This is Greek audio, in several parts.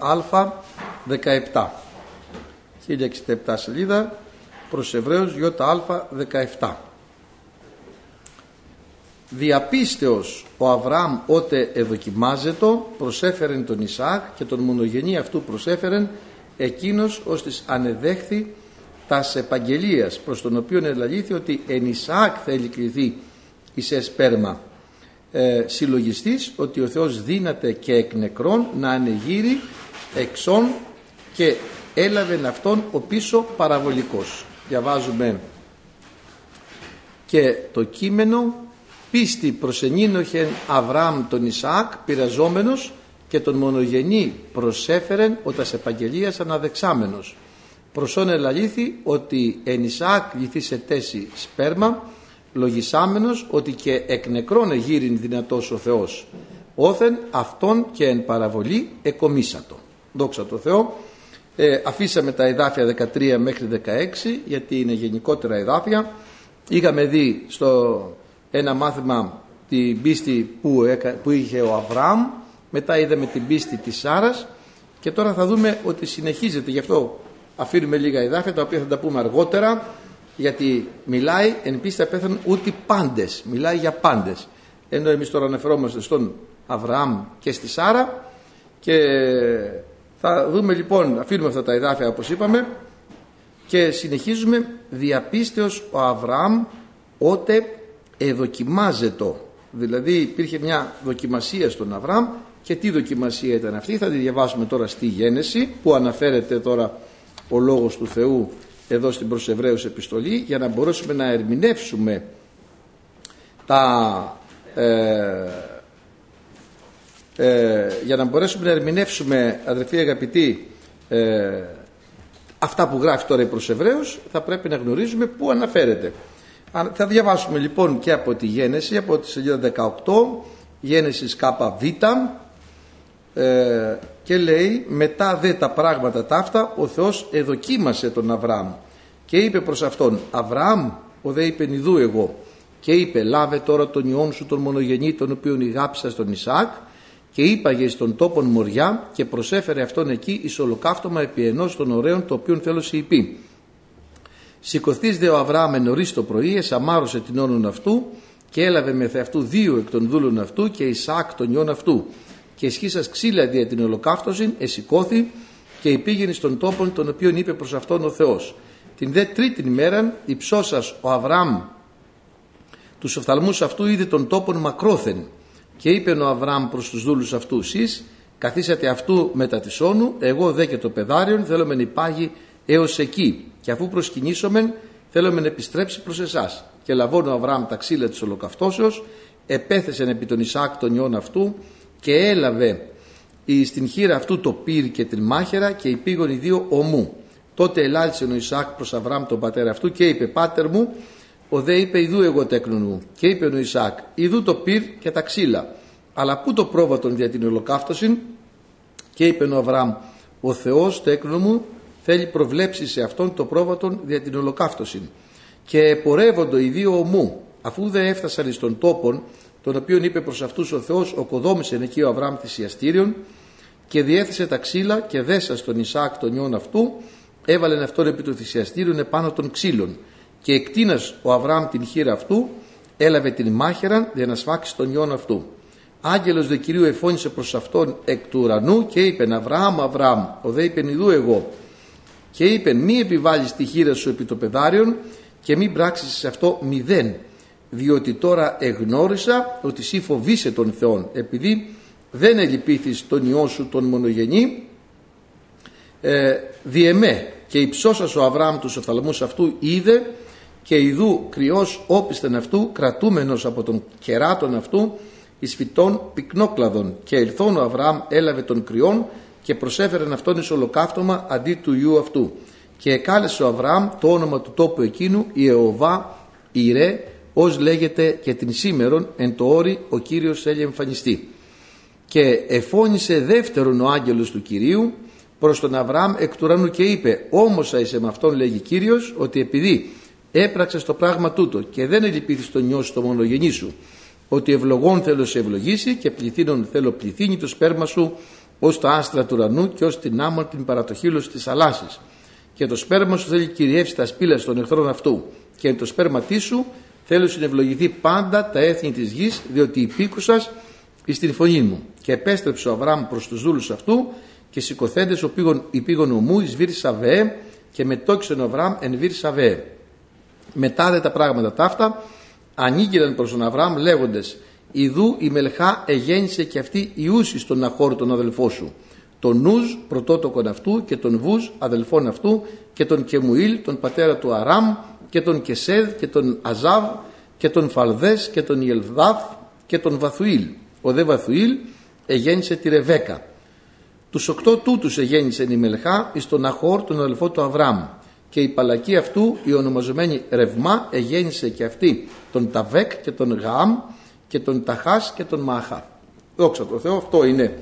Α 17 1067 σελίδα προς Εβραίους Α 17 Διαπίστεως ο Αβραάμ ότε εδοκιμάζετο προσέφερεν τον Ισαάκ και τον μονογενή αυτού προσέφερεν εκείνος ως της ανεδέχθη τας επαγγελίας προς τον οποίο ελαλήθη ότι εν Ισαάκ θέλει κληθεί εις εσπέρμα ε, συλλογιστής ότι ο Θεός δύναται και εκ νεκρών να ανεγείρει εξών και έλαβε αυτόν ο πίσω παραβολικός. Διαβάζουμε και το κείμενο πίστη προσενήνοχεν Αβραάμ τον Ισαάκ πειραζόμενος και τον μονογενή προσέφερεν σε επαγγελίας αναδεξάμενος. Προσών ελαλήθη ότι εν Ισαάκ λυθεί σε τέση σπέρμα λογισάμενος ότι και εκ νεκρών εγείρην δυνατός ο Θεός. Όθεν αυτόν και εν παραβολή εκομίσατο. Δόξα τω Θεώ. Ε, αφήσαμε τα εδάφια 13 μέχρι 16 γιατί είναι γενικότερα εδάφια. Είχαμε δει στο ένα μάθημα την πίστη που, που είχε ο Αβραάμ. Μετά είδαμε την πίστη της Σάρας. Και τώρα θα δούμε ότι συνεχίζεται. Γι' αυτό αφήνουμε λίγα εδάφια τα οποία θα τα πούμε αργότερα γιατί μιλάει εν πίστη απέθανον ούτε πάντες μιλάει για πάντες. Ενώ εμείς τώρα αναφερόμαστε στον Αβραάμ και στη Σάρα και θα δούμε λοιπόν αφήνουμε αυτά τα εδάφια όπως είπαμε και συνεχίζουμε. Διαπίστεως ο Αβραάμ ότε εδοκιμάζεται. Δηλαδή υπήρχε μια δοκιμασία στον Αβραάμ και τι δοκιμασία ήταν αυτή. Θα τη διαβάσουμε τώρα στη Γένεση που αναφέρεται τώρα ο Λόγος του Θεού εδώ στην προς Εβραίους επιστολή για να μπορέσουμε να ερμηνεύσουμε τα ε, ε, για να μπορέσουμε να ερμηνεύσουμε αδερφοί αγαπητοί ε, αυτά που γράφει τώρα η προς Εβραίους θα πρέπει να γνωρίζουμε πού αναφέρεται. Θα διαβάσουμε λοιπόν και από τη Γένεση από τη σελίδα 18 Γένεσης ΚΒ ε, και λέει μετά δε τα πράγματα ταύτα ο Θεός εδοκίμασε τον Αβραάμ και είπε προς αυτόν Αβραάμ ο δε είπε νιδού εγώ και είπε λάβε τώρα τον ιόν σου τον μονογενή τον οποίον ηγάψα στον Ισάκ και είπαγε στον τόπον μοριά και προσέφερε αυτόν εκεί εις ολοκαύτωμα επί ενός των ωραίων το οποίον θέλω σε υπή. Σηκωθείς δε ο Αβραάμ νωρίς το πρωί εσαμάρωσε την όνον αυτού και έλαβε με αυτού δύο εκ των δούλων αυτού και Ισάκ τον ιόν αυτού και εσχίσας ξύλα δια την ολοκαύτωσιν εσηκώθη και υπήγαινε στον τόπον τον οποίον είπε προς αυτόν ο Θεός. Την δε τρίτη ημέρα υψώσας ο Αβραάμ. Τους οφθαλμούς αυτού είδε τον τόπον μακρόθεν και είπε ο Αβραάμ προς τους δούλους αυτού εσείς καθίσατε αυτού μετά τη όνου εγώ δε και το πεδάριον θέλουμε να υπάγει έως εκεί και αφού προσκυνήσομεν θέλουμε να επιστρέψει προς εσάς και λαβών ο Αβραάμ τα ξύλα της ολοκαυτώσεως επέθεσεν επί τον Ισάκ τον ιών αυτού και έλαβε στην χείρα αυτού το πύρ και την μάχαιρα και υπήγον οι δύο ομού τότε ελάλησε ο Ισάκ προς Αβραάμ τον πατέρα αυτού και είπε πάτερ μου ο δε είπε ιδού εγώ τέκνον μου και είπε ο Ισάκ ιδού το πυρ και τα ξύλα. Αλλά πού το πρόβατον δια την ολοκαύτωση και είπε ο Αβραάμ ο Θεός τέκνον μου θέλει προβλέψει σε αυτόν το πρόβατον δια την ολοκαύτωση και πορεύοντο οι δύο ομού αφού δεν έφτασαν στον τόπον τον οποίον είπε προς αυτούς ο Θεός οκοδόμησε εκεί ο Αβραάμ θυσιαστήριον και διέθεσε τα ξύλα και δέσα στον Ισάκ τον ιόν αυτού έβαλε αυτόν επί του θυσιαστήριον επάνω των ξύλων και εκτείνας ο Αβραάμ την χείρα αυτού έλαβε την μάχαιρα για να σφάξει τον ιόν αυτού. Άγγελος δε Κυρίου εφώνησε προς αυτόν εκ του ουρανού και είπε Αβραάμ, Αβραάμ, ο δε είπε Ιδού εγώ. Και είπε μη επιβάλλεις τη χείρα σου επί το πεδάριον και μη πράξεις σε αυτό μηδέν διότι τώρα εγνώρισα ότι εσύ φοβείσαι τον Θεόν επειδή δεν ελυπήθης τον ιό σου τον μονογενή ε, διεμέ και υψώσας ο Αβραάμ τους οφθαλμούς αυτού είδε και ιδού κρυός όπισθεν αυτού κρατούμενος από τον κεράτον αυτού εις φυτών πυκνόκλαδων. Και ελθόν ο Αβραάμ έλαβε τον κρυόν και προσέφερε αυτόν εις ολοκαύτωμα αντί του ιού αυτού. Και εκάλεσε ο Αβραάμ το όνομα του τόπου εκείνου Ιεωβά Ιρέ ως λέγεται και την σήμερον εν το όρι ο Κύριος θέλει εμφανιστεί. Και εφώνησε δεύτερον ο άγγελος του Κυρίου προς τον Αβραάμ εκ του ουρανού και είπε όμως είσαι με αυτόν λέγει Κύριος ότι επειδή έπραξες το πράγμα τούτο και δεν ελυπήθη το νιώσεις το μονογενή σου ότι ευλογών θέλω σε ευλογήσει και πληθύνων θέλω πληθύνει το σπέρμα σου ως τα άστρα του ουρανού και ως την άμμο την παρατοχήλωση της θαλάσσης. Και το σπέρμα σου θέλει κυριεύσει τα σπήλαια των εχθρών αυτού. Και το σπέρμα σου θέλω συνευλογηθεί πάντα τα έθνη της γης, διότι υπήκουσας εις την φωνή μου. Και επέστρεψε ο Αβραάμ προς τους δούλους αυτού και σηκωθέντες ο πήγον, πήγον ομού εις βήρ Σαβέ και μετόξεν ο Αβραάμ εν βήρ Σαβέ. Μετά δε τα πράγματα ταύτα ανήγγυλαν προς τον Αβραάμ λέγοντες Ιδού η Μελχά εγέννησε και αυτή Ιούσης τον Ναχόρ τον αδελφό σου τον Νούζ πρωτότοκον αυτού και τον Βούζ αδελφόν αυτού και τον Κεμουήλ τον πατέρα του Αράμ και τον Κεσέδ και τον Αζάβ και τον Φαλδές και τον Ιελδάφ και τον Βαθουήλ. Ο δε Βαθουήλ εγέννησε τη Ρεβέκα. Τους οκτώ τούτους εγέννησε η Μελχά εις τον Αχόρ τον αδελφό του Αβράμ και η παλακή αυτού η ονομαζομένη Ρευμά εγέννησε και αυτή τον Ταβέκ και τον Γαάμ και τον Ταχάς και τον Μάχα. Δόξα τω Θεώ, αυτό είναι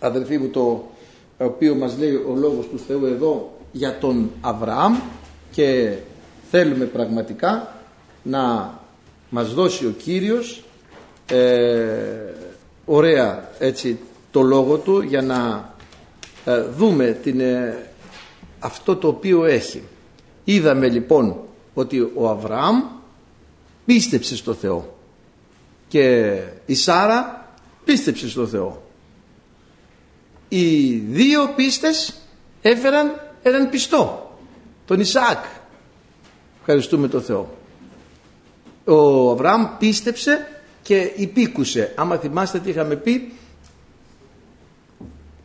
αδερφοί μου το οποίος μας λέει ο λόγος του Θεού εδώ για τον Αβραάμ και θέλουμε πραγματικά να μας δώσει ο Κύριος ε, ωραία έτσι το λόγο του για να ε, δούμε την, ε, αυτό το οποίο έχει. Είδαμε λοιπόν ότι ο Αβραάμ πίστεψε στο Θεό και η Σάρα πίστεψε στο Θεό. Οι δύο πίστες έφεραν έναν πιστό, τον Ισαάκ. Ευχαριστούμε τον Θεό. Ο Αβραάμ πίστεψε και υπήκουσε. Άμα θυμάστε τι είχαμε πει,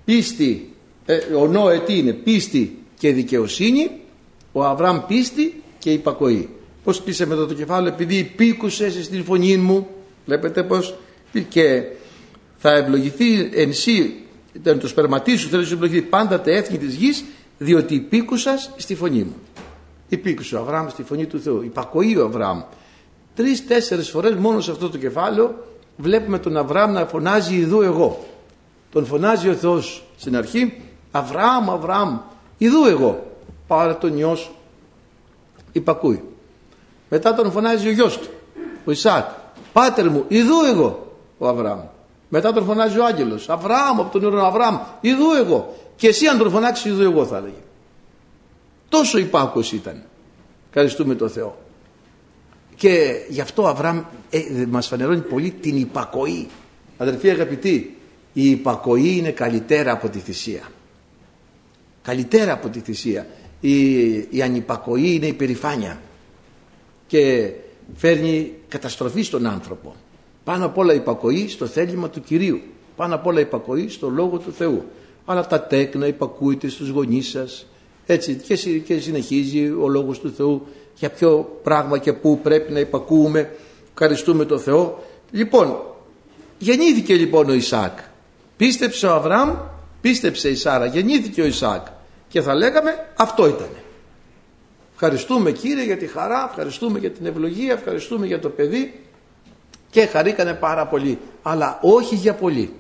πίστη, ε, ο Νόε τι είναι, πίστη και δικαιοσύνη, ο Αβραάμ πίστη και υπακοή. Πώς πείσαμε εδώ το κεφάλαιο, επειδή υπήκουσες στην φωνή μου, βλέπετε πώς, και θα ευλογηθεί εν σύ, ήταν το σπερματί σου, θέλεις να ευλογηθεί πάντα τα έθνη της γης, διότι υπήκουσας στη φωνή μου. Υπήκουσε ο Αβραάμ στη φωνή του Θεού, υπακοή ο Αβραάμ. Τρει-τέσσερι φορές μόνο σε αυτό το κεφάλαιο βλέπουμε τον Αβραάμ να φωνάζει Ιδού εγώ. Τον φωνάζει ο Θεός στην αρχή, Αβραάμ, Αβραάμ, Ιδού εγώ. Πάρε τον ιό σου. Υπακούει. Μετά τον φωνάζει ο γιος του, ο Ισάκ. Πάτερ μου, Ιδού εγώ, ο Αβραάμ. Μετά τον φωνάζει ο άγγελος. Αβραάμ από τον ουρανό, Αβραάμ, Ιδού εγώ. Και εσύ αν τον φωνάξεις, Ιδού εγώ θα έλεγε. Τόσο υπάκος ήταν. Ευχαριστούμε τον Θεό. Και γι' αυτό ο Αβραάμ ε, μας φανερώνει πολύ την υπακοή. Αδερφοί αγαπητοί, η υπακοή είναι καλύτερα από τη θυσία. Καλύτερα από τη θυσία. Η, η ανυπακοή είναι η περηφάνεια. Και φέρνει καταστροφή στον άνθρωπο. Πάνω απ' όλα υπακοή στο θέλημα του Κυρίου. Πάνω απ' όλα υπακοή στο Λόγο του Θεού. Αλλά τα τέκνα υπακούετε στους γονείς σας. Έτσι και συνεχίζει ο Λόγος του Θεού για ποιο πράγμα και πού πρέπει να υπακούουμε. Ευχαριστούμε τον Θεό. Λοιπόν, γεννήθηκε λοιπόν ο Ισάκ. Πίστεψε ο Αβραάμ, πίστεψε η Σάρα, γεννήθηκε ο Ισάκ. Και θα λέγαμε αυτό ήταν. Ευχαριστούμε Κύριε για τη χαρά, ευχαριστούμε για την ευλογία, ευχαριστούμε για το παιδί και χαρήκανε πάρα πολύ. Αλλά όχι για πολύ.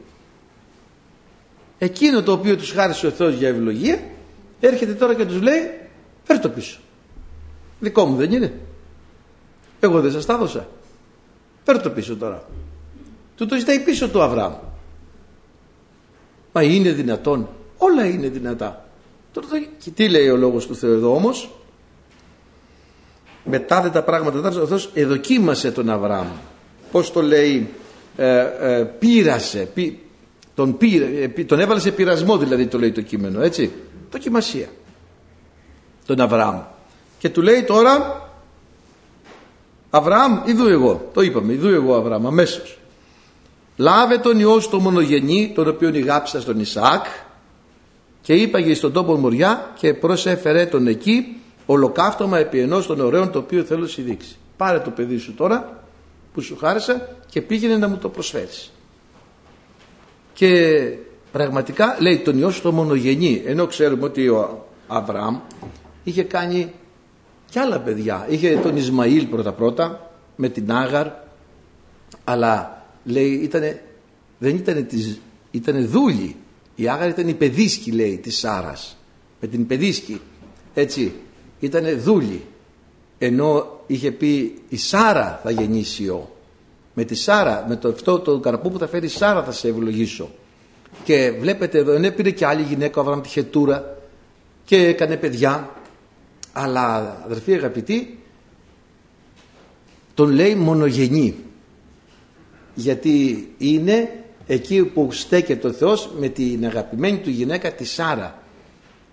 Εκείνο το οποίο τους χάρισε ο Θεός για ευλογία έρχεται τώρα και τους λέει φέρ το πίσω. Δικό μου δεν είναι. Εγώ δεν σας τα έδωσα. Φέρ το πίσω τώρα. Του το ζητάει πίσω του Αβραάμ. Μα είναι δυνατόν. Όλα είναι δυνατά. Τώρα, και τι λέει ο λόγος του Θεού εδώ όμως; Μετά δεν τα πράγματα ο Θεός εδοκίμασε τον Αβραάμ. Πώς το λέει ε, ε, πείρασε. τον, ε, τον έβαλε σε πειρασμό δηλαδή το λέει το κείμενο έτσι; Δοκιμασία. Τον Αβραάμ. Και του λέει τώρα Αβραάμ, ειδού εγώ. Το είπαμε, ειδού εγώ Αβραάμ, αμέσως. Λάβε τον ιό στο μονογενή, τον οποίο ηγάψα στον Ισαάκ, και είπαγε στον τόπο μοριά και προσέφερε τον εκεί ολοκαύτωμα επί ενός των ωραίων το οποίο θέλω να σου δείξει. Πάρε το παιδί σου τώρα που σου χάρισα και πήγαινε να μου το προσφέρεις. Και πραγματικά λέει τον ιό στο μονογενή, ενώ ξέρουμε ότι ο Αβραάμ είχε κάνει και άλλα παιδιά. Είχε τον Ισμαήλ πρώτα πρώτα με την Άγαρ αλλά λέει ήτανε, δεν ήταν της, ήτανε δούλη. Η Άγαρ ήταν η παιδίσκη λέει της Σάρας με την παιδίσκη έτσι ήτανε δούλη ενώ είχε πει η Σάρα θα γεννήσει ο με τη Σάρα με το αυτό το καρπό που θα φέρει η Σάρα θα σε ευλογήσω Και βλέπετε εδώ, δεν πήρε και άλλη γυναίκα ο Αβραάμ τη Χετούρα και έκανε παιδιά. Αλλά αδερφοί αγαπητοί, τον λέει μονογενή. Γιατί είναι εκεί που στέκεται ο Θεός με την αγαπημένη του γυναίκα τη Σάρα.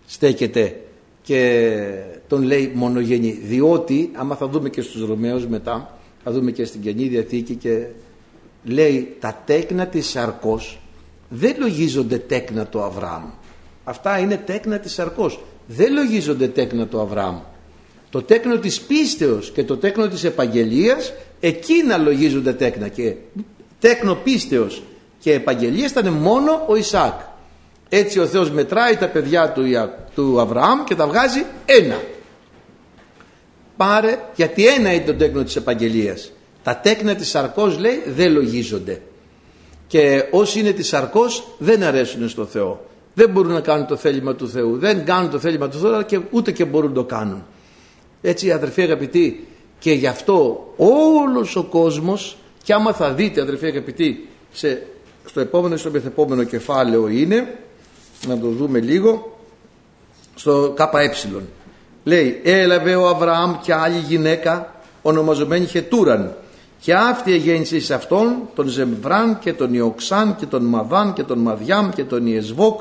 Στέκεται και τον λέει μονογενή. Διότι, άμα θα δούμε και στους Ρωμαίους μετά, θα δούμε και στην Καινή Διαθήκη και λέει τα τέκνα της Σαρκός δεν λογίζονται τέκνα του Αβραάμ. Αυτά είναι τέκνα της Σαρκός. Δεν λογίζονται τέκνα του Αβραάμ. Το τέκνο της πίστεως και το τέκνο της επαγγελίας εκείνα λογίζονται τέκνα και τέκνο πίστεως και επαγγελίας ήταν μόνο ο Ισάκ. Έτσι ο Θεός μετράει τα παιδιά του, του Αβραάμ και τα βγάζει ένα. Πάρε γιατί ένα είναι το τέκνο της επαγγελίας. Τα τέκνα της σαρκός λέει δεν λογίζονται. Και όσοι είναι της σαρκός δεν αρέσουν στο Θεό. Δεν μπορούν να κάνουν το θέλημα του Θεού. Δεν κάνουν το θέλημα του Θεού αλλά και ούτε και μπορούν να το κάνουν. Έτσι αδερφοί αγαπητοί και γι' αυτό όλος ο κόσμος και άμα θα δείτε αδερφοί αγαπητοί σε, στο επόμενο στο μεθεπόμενο κεφάλαιο είναι να το δούμε λίγο στο ΚΕ. Λέει έλαβε ο Αβραάμ και άλλη γυναίκα ονομαζομένη Χετούραν και αυτή εγέννησε σε αυτόν τον Ζεμβράν και τον Ιοξάν και τον Μαδάν και τον Μαδιάμ και τον Ιεσβόκ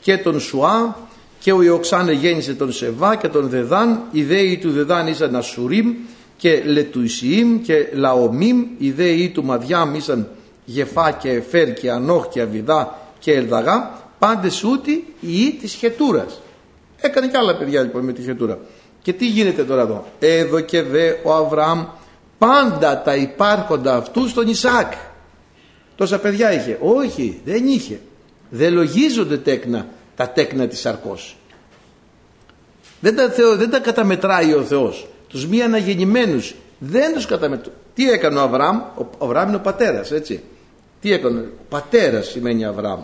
και τον Σουά και ο Ιοξάν εγέννησε τον Σεβά και τον Δεδάν οι δέοι του Δεδάν ήσαν Ασουρίμ και Λετουισιήμ και Λαομίμ οι δέοι του Μαδιάμ ήσαν Γεφά και Εφέρ και Ανόχ και Αβιδά και Ελδαγά πάντες ούτι η της Χετούρας. Έκανε και άλλα παιδιά λοιπόν με τη Χετούρα. Και τι γίνεται τώρα εδώ; Εδώ και δε ο Αβραάμ πάντα τα υπάρχοντα αυτού στον Ισάκ. Τόσα παιδιά είχε. Όχι δεν είχε. Δεν λογίζονται τέκνα τα τέκνα της σαρκός δεν τα, θεω, δεν τα καταμετράει ο Θεός τους μη αναγεννημένους. Δεν τους καταμετράει τι έκανε ο Αβραάμ; Ο Αβραάμ είναι ο πατέρας έτσι. Τι έκανε; Ο πατέρας σημαίνει Αβραάμ.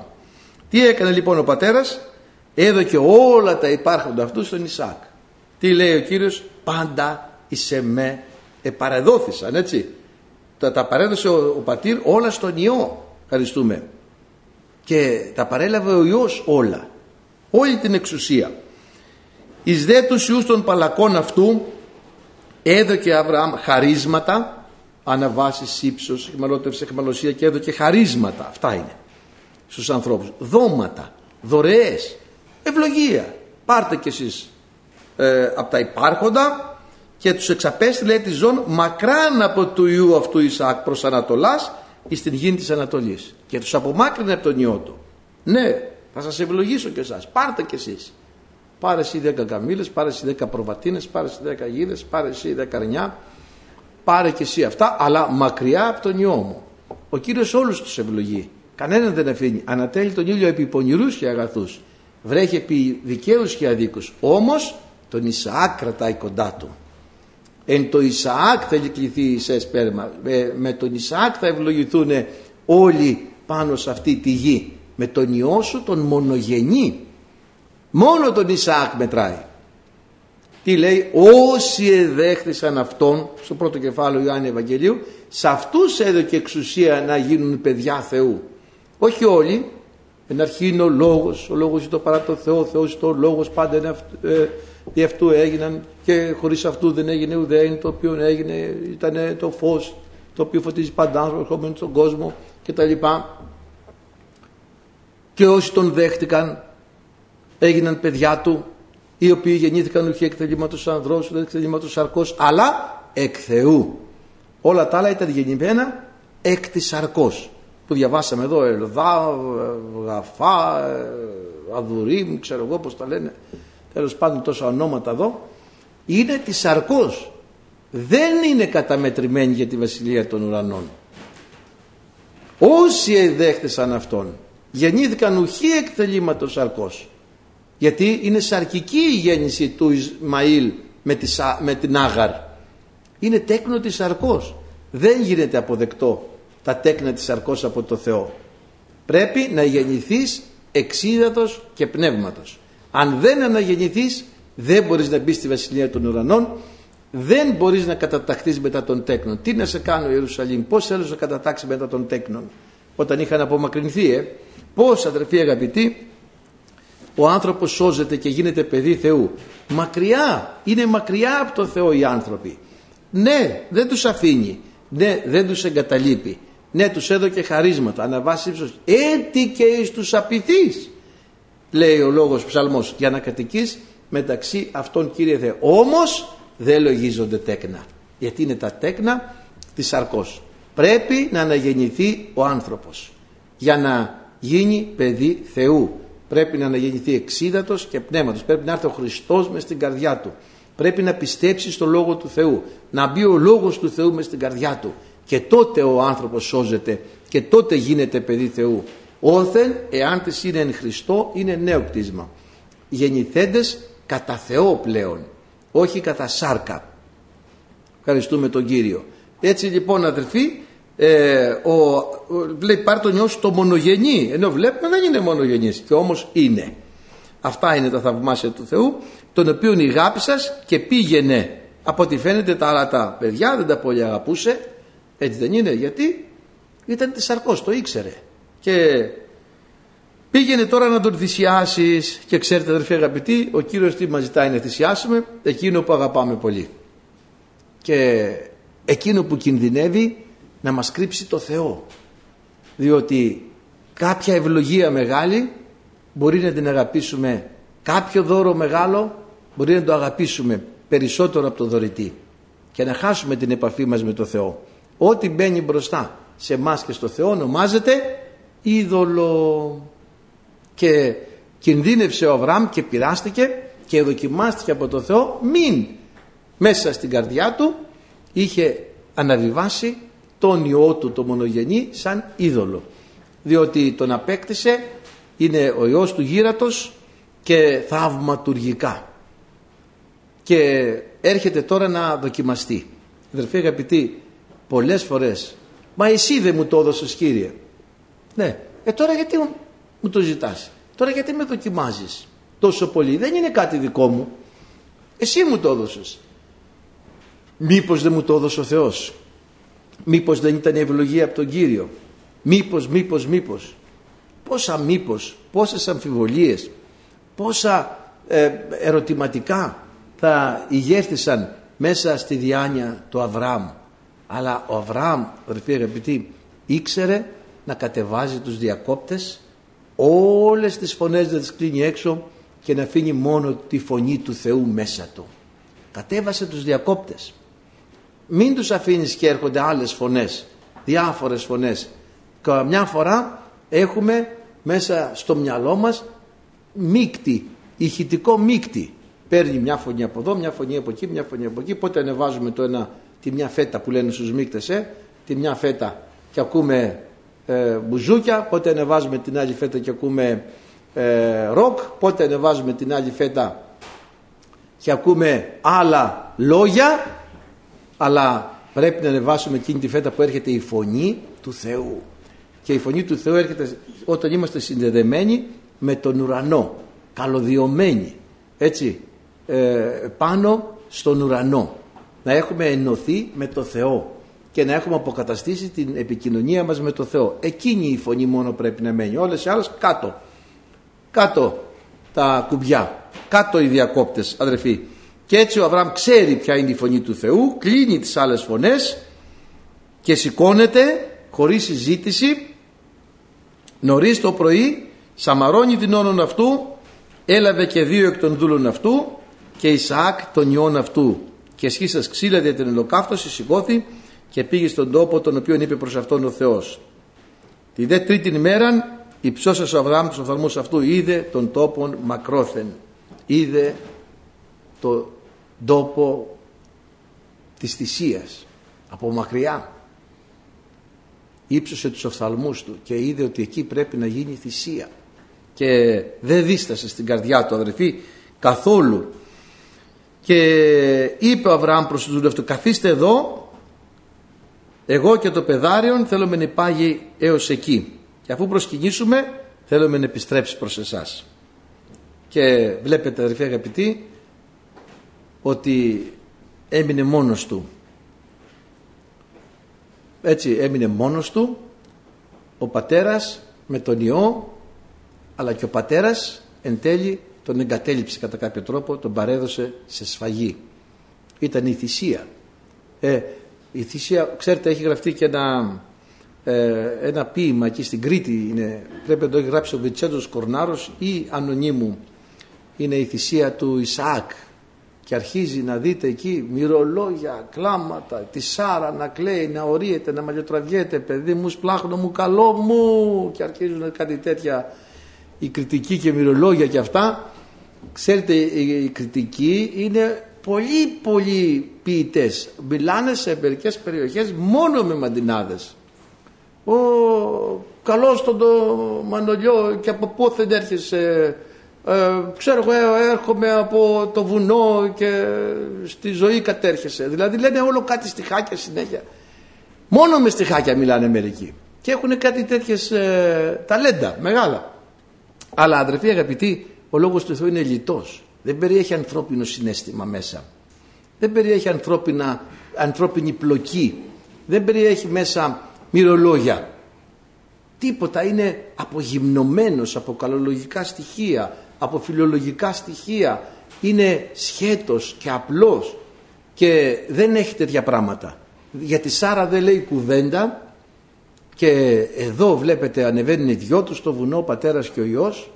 Τι έκανε λοιπόν ο πατέρας; Έδωκε όλα τα υπάρχοντα αυτούς στον Ισάκ. Τι λέει ο Κύριος; Πάντα εις με επαρεδόθησαν έτσι. Τα, τα παρέδωσε ο, ο πατήρ όλα στον Υιό. Ευχαριστούμε. Και τα παρέλαβε ο Υιός όλα. Όλη την εξουσία. Εις δε τους Υιούς των παλακών αυτού έδωκε Αβραάμ χαρίσματα αναβάσεις ύψος, εχμαλώτευση, εχμαλωσία και έδωκε χαρίσματα. Αυτά είναι στους ανθρώπους. Δώματα, δωρεές ευλογία. Πάρτε κι εσείς ε, από τα υπάρχοντα και τους εξαπέστειλε τη ζών μακράν από του Ιού αυτού Ισαάκ προς Ανατολάς εις την γη της Ανατολής. Και τους απομάκρυνε από τον Υιό του. Ναι θα σας ευλογήσω και εσάς. Πάρτε κι εσείς πάρε εσύ δέκα καμήλες πάρε εσύ δέκα προβατίνες πάρε εσύ δέκα γίδες πάρε εσύ δέκα αρνιά πάρε κι εσύ αυτά αλλά μακριά από τον Υιό μου. Ο Κύριος όλους τους ευλογεί. Κανέναν δεν αφήνει. Ανατέλει τον ήλιο επί πονηρούς και αγαθούς. Βρέχει επί δικαίους και αδίκους. Όμως τον Ισαάκ κρατάει κοντά του. Εν το Ισαάκ θα κληθεί σε σπέρμα. Με, με τον Ισαάκ θα ευλογηθούν όλοι πάνω σε αυτή τη γη. Με τον Υιό σου τον μονογενή μόνο τον Ισαάκ μετράει. Τι λέει όσοι εδέχθησαν αυτόν στο πρώτο κεφάλαιο Ιωάννη Ευαγγελίου σε αυτούς έδωκε εξουσία να γίνουν παιδιά Θεού όχι όλοι. Εν αρχή είναι ο λόγος. Ο λόγος είναι το παρά το Θεό. Ο Θεός είναι ο λόγος. Πάντα είναι ε, δι' αυτού έγιναν. Και χωρίς αυτού δεν έγινε ουδέν το οποίο έγινε. Ήταν το φως το οποίο φωτίζει παντά ερχόμενο στον κόσμο και τα λοιπά και όσοι τον δέχτηκαν έγιναν παιδιά του οι οποίοι γεννήθηκαν όχι εκ θελήματος ανδρός ούτε εκ θελήματος σαρκός αλλά εκ Θεού. Όλα τα άλλα ήταν γεννημένα εκ της σαρκός που διαβάσαμε εδώ Ελδά, Γαφά, Αδουρίμ ξέρω εγώ πως τα λένε. Τέλος πάντων τόσα ονόματα εδώ. Είναι της σαρκός. Δεν είναι καταμετρημένη για τη βασιλεία των ουρανών. Όσοι εδέχτησαν αυτόν γεννήθηκαν ουχή εκθελήματος σαρκός γιατί είναι σαρκική η γέννηση του Ισμαήλ με, τη, με την Άγαρ. Είναι τέκνο της σαρκός. Δεν γίνεται αποδεκτό τα τέκνα της σαρκός από το Θεό. Πρέπει να γεννηθείς εξίδατος και πνεύματος. Αν δεν αναγεννηθείς δεν μπορείς να μπεις στη βασιλεία των ουρανών δεν μπορείς να καταταχθείς μετά των τέκνων τι να σε κάνω Ιερουσαλήμ πως θέλεις να κατατάξει μετά των τέκνων όταν είχαν απομακρυνθεί ε; Πώς αδερφοί αγαπητοί ο άνθρωπος σώζεται και γίνεται παιδί Θεού. Μακριά, είναι μακριά από το Θεό οι άνθρωποι. Ναι, δεν τους αφήνει. Ναι, δεν τους εγκαταλείπει. Ναι, τους έδωκε χαρίσματα, αναβάσει ύψος. Έτσι και εις τους απειθείς, λέει ο λόγος ψαλμός, για να κατοικείς μεταξύ αυτών Κύριε Θεέ. Όμως δεν λογίζονται τέκνα, γιατί είναι τα τέκνα της σαρκός. Πρέπει να αναγεννηθεί ο άνθρωπος για να γίνει παιδί Θεού. Πρέπει να αναγεννηθεί εξίδατος και πνεύματος. Πρέπει να έρθει ο Χριστός μες στην καρδιά του. Πρέπει να πιστέψει στο Λόγο του Θεού. Να μπει ο Λόγος του Θεού μες στην καρδιά του. Και τότε ο άνθρωπος σώζεται και τότε γίνεται παιδί Θεού. Όθεν, εάν της είναι εν Χριστώ, είναι νέο κτίσμα. Γεννηθέντες κατά Θεό πλέον, όχι κατά σάρκα. Ευχαριστούμε τον Κύριο. Έτσι λοιπόν αδερφοί, ε, ο, λέει πάρ το νιό το μονογενή, ενώ βλέπουμε δεν είναι μονογενής και όμως είναι. Αυτά είναι τα θαυμάσια του Θεού, τον οποίον η αγάπη σας και πήγαινε. Από ό,τι φαίνεται τα άλλα τα παιδιά δεν τα πολύ αγαπούσε, έτσι δεν είναι, γιατί ήταν της σαρκός, το ήξερε. Και πήγαινε τώρα να τον θυσιάσεις και ξέρετε αδερφοί αγαπητοί, ο Κύριος τι μας ζητάει να θυσιάσουμε, εκείνο που αγαπάμε πολύ. Και εκείνο που κινδυνεύει να μας κρύψει το Θεό. Διότι κάποια ευλογία μεγάλη μπορεί να την αγαπήσουμε, κάποιο δώρο μεγάλο μπορεί να το αγαπήσουμε περισσότερο από το δωρητή και να χάσουμε την επαφή μας με το Θεό. Ό,τι μπαίνει μπροστά σε εμάς και στο Θεό ονομάζεται είδωλο. Και κινδύνευσε ο Αβραάμ και πειράστηκε και δοκιμάστηκε από το Θεό μην μέσα στην καρδιά του είχε αναβιβάσει τον Υιό του το μονογενή σαν είδωλο. Διότι τον απέκτησε είναι ο Υιός του γύρατος και θαυματουργικά. Και έρχεται τώρα να δοκιμαστεί. Αδερφοί αγαπητοί πολλές φορές μα εσύ δεν μου το έδωσες Κύριε ναι. Ε τώρα γιατί μου το ζητάς; Τώρα γιατί με δοκιμάζεις τόσο πολύ; Δεν είναι κάτι δικό μου. Εσύ μου το έδωσες. Μήπως δεν μου το έδωσε ο Θεός; Μήπως δεν ήταν ευλογία από τον Κύριο; Μήπως, μήπως, μήπως; Πόσα μήπως, πόσες αμφιβολίες πόσα ε, ερωτηματικά θα ηγέρθησαν μέσα στη διάνοια του Αβραάμ. Αλλά ο Αβραάμ αδερφοί αγαπητοί ήξερε να κατεβάζει τους διακόπτες όλες τις φωνές να τις κλείνει έξω και να αφήνει μόνο τη φωνή του Θεού μέσα του. Κατέβασε τους διακόπτες μην τους αφήνεις και έρχονται άλλες φωνές διάφορες φωνές. Καμιά φορά έχουμε μέσα στο μυαλό μας μίκτη, ηχητικό μίκτη παίρνει μια φωνή από εδώ, μια φωνή από εκεί, μια φωνή από εκεί. Πότε ανεβάζουμε το ένα, τη μια φέτα που λένε στους μίκτες ε, τη μια φέτα και ακούμε ε, μπουζούκια. Πότε ανεβάζουμε την άλλη φέτα και ακούμε ε, ροκ. Πότε ανεβάζουμε την άλλη φέτα και ακούμε άλλα λόγια αλλά πρέπει να ανεβάσουμε εκείνη τη φέτα που έρχεται η φωνή του Θεού. Και η φωνή του Θεού έρχεται όταν είμαστε συνδεδεμένοι με τον ουρανό καλωδιωμένοι έτσι ε, πάνω στον ουρανό. Να έχουμε ενωθεί με το Θεό και να έχουμε αποκαταστήσει την επικοινωνία μας με το Θεό. Εκείνη η φωνή μόνο πρέπει να μένει όλες οι άλλες κάτω. Κάτω τα κουμπιά κάτω οι διακόπτες αδερφοί και έτσι ο Αβραάμ ξέρει ποια είναι η φωνή του Θεού, κλείνει τις άλλες φωνές και σηκώνεται χωρίς συζήτηση νωρίς το πρωί, σαμαρώνει την όνον αυτού, έλαβε και δύο εκ των δούλων αυτού και Ισαάκ των ιών αυτού και σχίσας ξύλα δια την ολοκαύτωση σηκώθη και πήγε στον τόπο τον οποίο είπε προς αυτόν ο Θεός. Τη δε τρίτη ημέρα υψώσας ο Αβραάμ τους οφθαλμούς αυτού είδε τον τόπον μακρόθεν. Είδε το τόπο της θυσίας από μακριά. Ύψωσε τους οφθαλμούς του και είδε ότι εκεί πρέπει να γίνει θυσία. Και δεν δίστασε στην καρδιά του αδερφή καθόλου. Και είπε ο Αβραάμ προς τον αυτό καθίστε εδώ εγώ και το παιδάριον θέλουμε να υπάγει έως εκεί. Και αφού προσκυνήσουμε θέλουμε να επιστρέψει προς εσάς και βλέπετε αδερφοί αγαπητοί ότι έμεινε μόνος του έτσι έμεινε μόνος του ο πατέρας με τον Υιό αλλά και ο πατέρας εν τέλει τον εγκατέλειψε κατά κάποιο τρόπο, τον παρέδωσε σε σφαγή. Ήταν η θυσία. Ε, η θυσία, ξέρετε, έχει γραφτεί και ένα, ε, ένα ποίημα εκεί στην Κρήτη, είναι, πρέπει να το έχει γράψει ο Βιτσέντος Κορνάρος ή ανωνύμου. Είναι η θυσία του Ισαάκ και αρχίζει να δείτε εκεί μυρολόγια, κλάματα, τη Σάρα να κλαίει, να ορίεται, να μαλλιοτραβιέται, παιδί μου, σπλάχνο μου, καλό μου και αρχίζουν κάτι τέτοια η κριτική και μυρολόγια και αυτά. Ξέρετε η κριτική είναι πολύ πολύ ποιητές. Μιλάνε σε μερικές περιοχές μόνο με μαντινάδες. Ο καλός τον το Μανολιό και από πού δεν έρχεσαι ε, ξέρω εγώ έρχομαι από το βουνό και στη ζωή κατέρχεσαι. Δηλαδή λένε όλο κάτι στιχάκια συνέχεια. Μόνο με στιχάκια μιλάνε μερικοί. Και έχουν κάτι τέτοιες ε, ταλέντα μεγάλα. Αλλά αδερφοί αγαπητοί ο λόγος του Θεού είναι λιτός. Δεν περιέχει ανθρώπινο συνέστημα μέσα. Δεν περιέχει ανθρώπινα, ανθρώπινη πλοκή. Δεν περιέχει μέσα μυρολόγια. Τίποτα. Είναι απογυμνωμένος από καλολογικά στοιχεία από φιλολογικά στοιχεία είναι σχέτος και απλός και δεν έχει τέτοια πράγματα. Γιατί Σάρα δεν λέει κουβέντα και εδώ βλέπετε ανεβαίνουν οι δυο τους στο βουνό ο πατέρας και ο Υιός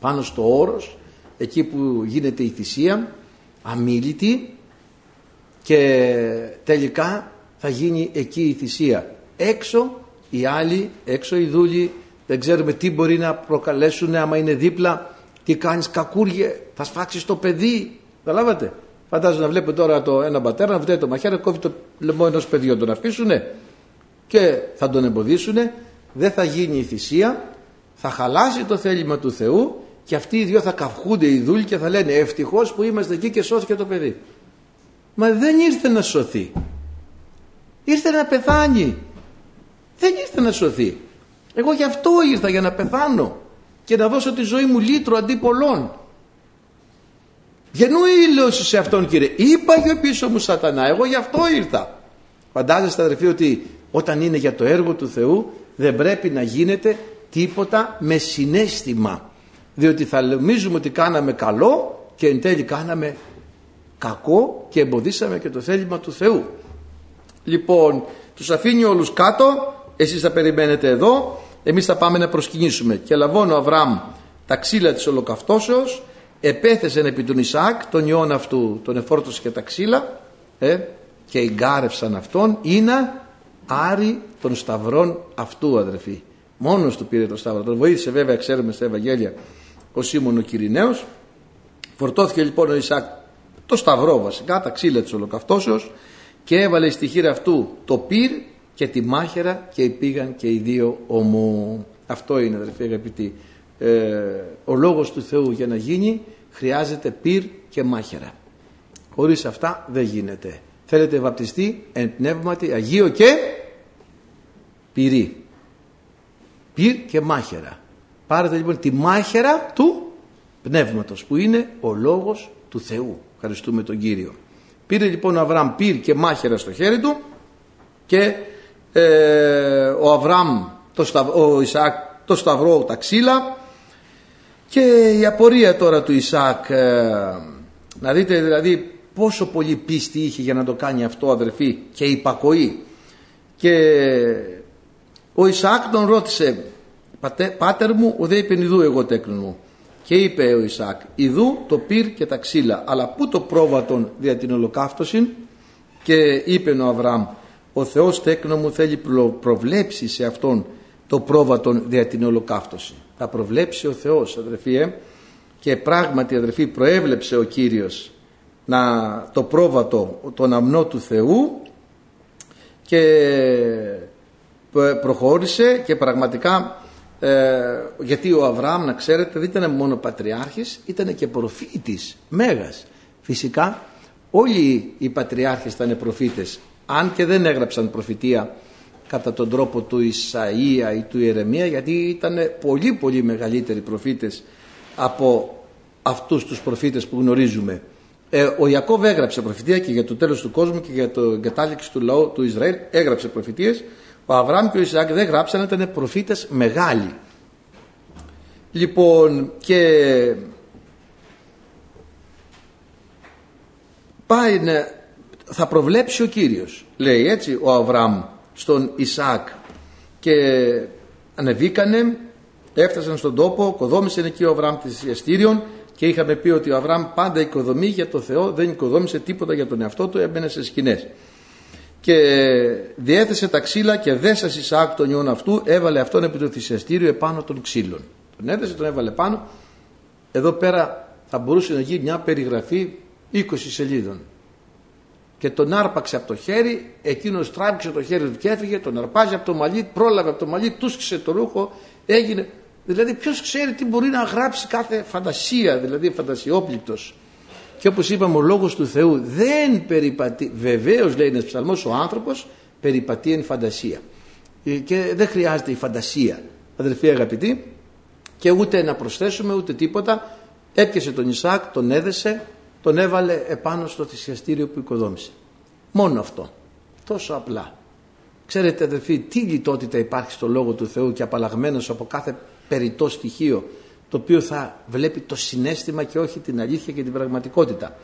πάνω στο όρος εκεί που γίνεται η θυσία αμήλυτη και τελικά θα γίνει εκεί η θυσία. Έξω οι άλλοι έξω οι δούλοι δεν ξέρουμε τι μπορεί να προκαλέσουν άμα είναι δίπλα τι κάνεις κακούργε, θα σφάξεις το παιδί. Καταλάβατε. Φαντάζομαι να βλέπετε τώρα το ένα πατέρα να βγαίνει το μαχαίρι, κόβει το λαιμό ενός παιδιού, τον αφήσουνε και θα τον εμποδίσουνε. Δεν θα γίνει η θυσία, θα χαλάσει το θέλημα του Θεού και αυτοί οι δυο θα καυχούνται οι δούλοι και θα λένε ευτυχώς που είμαστε εκεί και σώθηκε το παιδί. Μα δεν ήρθε να σωθεί. Ήρθε να πεθάνει. Δεν ήρθε να σωθεί. Εγώ γι' αυτό ήρθα για να πεθάνω και να δώσω τη ζωή μου λύτρο αντί πολλών. Γεννού ήλωση σε αυτόν κύριε. Είπα και πίσω μου σατανά. Εγώ γι' αυτό ήρθα. Φαντάζεστε αδερφοί ότι όταν είναι για το έργο του Θεού δεν πρέπει να γίνεται τίποτα με συνέστημα. Διότι θα νομίζουμε ότι κάναμε καλό και εν τέλει κάναμε κακό και εμποδίσαμε και το θέλημα του Θεού. Λοιπόν, τους αφήνει όλους κάτω, εσείς θα περιμένετε εδώ εμείς θα πάμε να προσκυνήσουμε. Και λαβώνει ο Αβραάμ τα ξύλα της ολοκαυτώσεως επέθεσεν επί του Ισαάκ τον ιόν αυτού τον εφόρτωσε και τα ξύλα ε, και εγκάρευσαν αυτόν να άρι των σταυρών αυτού αδερφοί. Μόνος του πήρε το σταύρο. Τον βοήθησε βέβαια ξέρουμε στα Ευαγγέλια ο Σίμων ο Κυριναίος. Φορτώθηκε λοιπόν ο Ισαάκ το σταυρό βασικά τα ξύλα της ολοκαυτώσεως και έβαλε στη χείρα αυτού το πυρ και τη μάχαιρα και πήγαν και οι δύο ομού. Αυτό είναι αδερφοί αγαπητοί. Ε, ο λόγος του Θεού για να γίνει χρειάζεται πυρ και μάχαιρα. Χωρίς αυτά δεν γίνεται. Θέλετε βαπτιστεί εν πνεύματι Αγίο και πυρή. Πυρ και μάχαιρα. Πάρετε λοιπόν τη μάχαιρα του πνεύματος που είναι ο λόγος του Θεού. Ευχαριστούμε τον Κύριο. Πήρε λοιπόν ο Αβραάμ πυρ και μάχαιρα στο χέρι του και ε, ο Αβραάμ το ο Ισαάκ το σταυρό τα ξύλα. Και η απορία τώρα του Ισαάκ ε, να δείτε δηλαδή πόσο πολύ πίστη είχε για να το κάνει αυτό αδερφή και υπακοή. Και ο Ισαάκ τον ρώτησε πάτερ μου ο δε είπε ιδού εγώ τέκνον μου και είπε ο Ισαάκ ιδού το πυρ και τα ξύλα αλλά πού το πρόβατον δια την ολοκαύτωση και είπε ο Αβραάμ ο Θεός τέκνο μου θέλει προβλέψει σε αυτόν το πρόβατον δια την ολοκαύτωση. Θα προβλέψει ο Θεός αδερφοί ε; και πράγματι αδερφοί προέβλεψε ο Κύριος να το πρόβατο τον αμνό του Θεού και προχώρησε και πραγματικά ε, γιατί ο Αβραάμ να ξέρετε δεν ήταν μόνο πατριάρχης ήταν και προφήτης μέγας. Φυσικά όλοι οι πατριάρχες ήταν προφήτες αν και δεν έγραψαν προφητεία κατά τον τρόπο του Ισαΐα ή του Ιερεμία γιατί ήταν πολύ πολύ μεγαλύτεροι προφήτες από αυτούς τους προφήτες που γνωρίζουμε. Ε, ο Ιακώβ έγραψε προφητεία και για το τέλος του κόσμου και για το εγκατάλειξη του λαού του Ισραήλ έγραψε προφητείες. Ο Αβραάμ και ο Ισαάκ δεν γράψαν, ήταν προφήτες μεγάλοι. Λοιπόν και πάει να, θα προβλέψει ο Κύριος. Λέει έτσι ο Αβραάμ στον Ισαάκ και ανεβήκανε έφτασαν στον τόπο κοδόμησε εκεί ο Αβραάμ της εστήριον και είχαμε πει ότι ο Αβραάμ πάντα οικοδομεί για το Θεό δεν οικοδόμησε τίποτα για τον εαυτό του έμπαινε σε σκηνές. Και διέθεσε τα ξύλα και δέσας Ισαάκ τον ιόν αυτού έβαλε αυτόν επί το θυσιαστήριο επάνω των ξύλων. Τον έδεσε τον έβαλε πάνω. Εδώ πέρα θα μπορούσε να γίνει μια περιγραφή 20 σελίδων και τον άρπαξε από το χέρι, εκείνος τράβηξε το χέρι του και έφυγε, τον αρπάζει από το μαλλί, πρόλαβε από το μαλλί, τούσκησε το ρούχο, έγινε. Δηλαδή, ποιος ξέρει τι μπορεί να γράψει κάθε φαντασία, δηλαδή φαντασιόπληκτος. Και όπως είπαμε, ο λόγος του Θεού δεν περιπατεί. Βεβαίως, λέει ένας ψαλμός, ο άνθρωπος περιπατεί εν φαντασία. Ε, και δεν χρειάζεται η φαντασία, αδελφοί αγαπητοί, και ούτε να προσθέσουμε ούτε τίποτα. Έπιασε τον Ισάκ, τον έδεσε, τον έβαλε επάνω στο θυσιαστήριο που οικοδόμησε. Μόνο αυτό. Τόσο απλά. Ξέρετε αδερφοί τι λιτότητα υπάρχει στο Λόγο του Θεού και απαλλαγμένος από κάθε περιττό στοιχείο το οποίο θα βλέπει το συνέστημα και όχι την αλήθεια και την πραγματικότητα.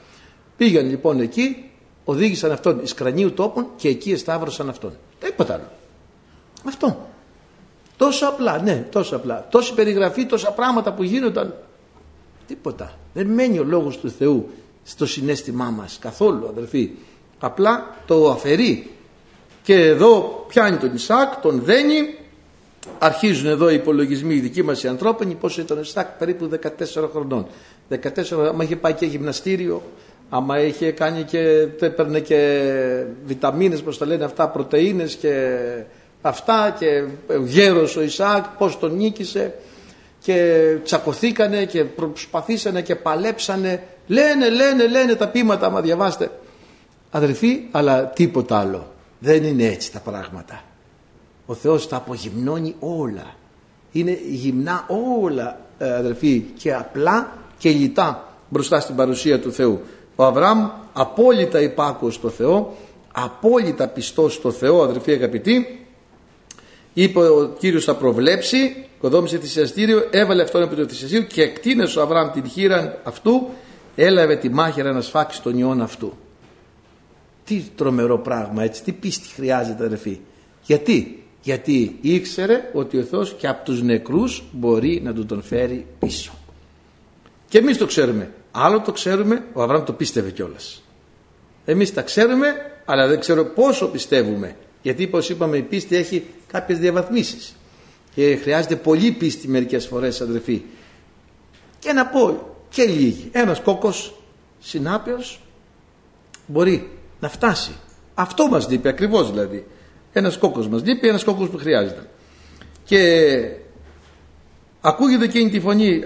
Πήγαν λοιπόν εκεί, οδήγησαν αυτόν εις κρανίου τόπων και εκεί εσταύρωσαν αυτόν. Τίποτα άλλο. Αυτό. Τόσο απλά, ναι, τόσο απλά. Τόση περιγραφή, τόσα πράγματα που γίνονταν. Τίποτα. Δεν μένει ο λόγος του Θεού στο συνέστημά μας καθόλου αδελφοί. Απλά το αφαιρεί. Και εδώ πιάνει τον Ισάκ τον δένει. Αρχίζουν εδώ οι υπολογισμοί οι δικοί μας οι ανθρώπινοι. Πόσο ήταν ο Ισάκ περίπου 14 χρονών. 14 άμα είχε πάει και γυμναστήριο άμα είχε κάνει και έπαιρνε και βιταμίνες πως τα λένε αυτά πρωτεΐνες και αυτά και γέρος ο Ισάκ πως τον νίκησε. Και τσακωθήκανε και προσπαθήσανε και παλέψανε Λένε, λένε, λένε τα πείματα, μα διαβάστε. Αδερφοί, αλλά τίποτα άλλο. Δεν είναι έτσι τα πράγματα. Ο Θεός τα απογυμνώνει όλα. Είναι γυμνά όλα, ε, αδερφοί, και απλά και λιτά μπροστά στην παρουσία του Θεού. Ο Αβραάμ απόλυτα υπάκουος στο Θεό, απόλυτα πιστός στο Θεό, αδερφοί αγαπητοί, είπε ο Κύριος θα προβλέψει, οικοδόμησε θυσιαστήριο, έβαλε αυτόν επί το θυσιαστήριο και εκτείνεσε ο Αβραάμ την χείρα αυτού έλαβε τη μάχηρα να σφάξει τον ιόν αυτού. Τι τρομερό πράγμα έτσι, τι πίστη χρειάζεται αδερφοί. Γιατί, γιατί ήξερε ότι ο Θεός και από τους νεκρούς μπορεί να του τον φέρει πίσω. Και εμείς το ξέρουμε. Άλλο το ξέρουμε, ο Αβραάμ το πίστευε κιόλας. Εμείς τα ξέρουμε, αλλά δεν ξέρω πόσο πιστεύουμε. Γιατί όπως είπαμε η πίστη έχει κάποιες διαβαθμίσεις. Και χρειάζεται πολύ πίστη μερικές φορές αδερφοί. Και να πω, και λίγοι. Ένας κόκκος συνάπεως μπορεί να φτάσει. Αυτό μας λείπει ακριβώς δηλαδή. Ένας κόκκος μας λείπει, ένας κόκκος που χρειάζεται. Και ακούγεται εκείνη τη φωνή,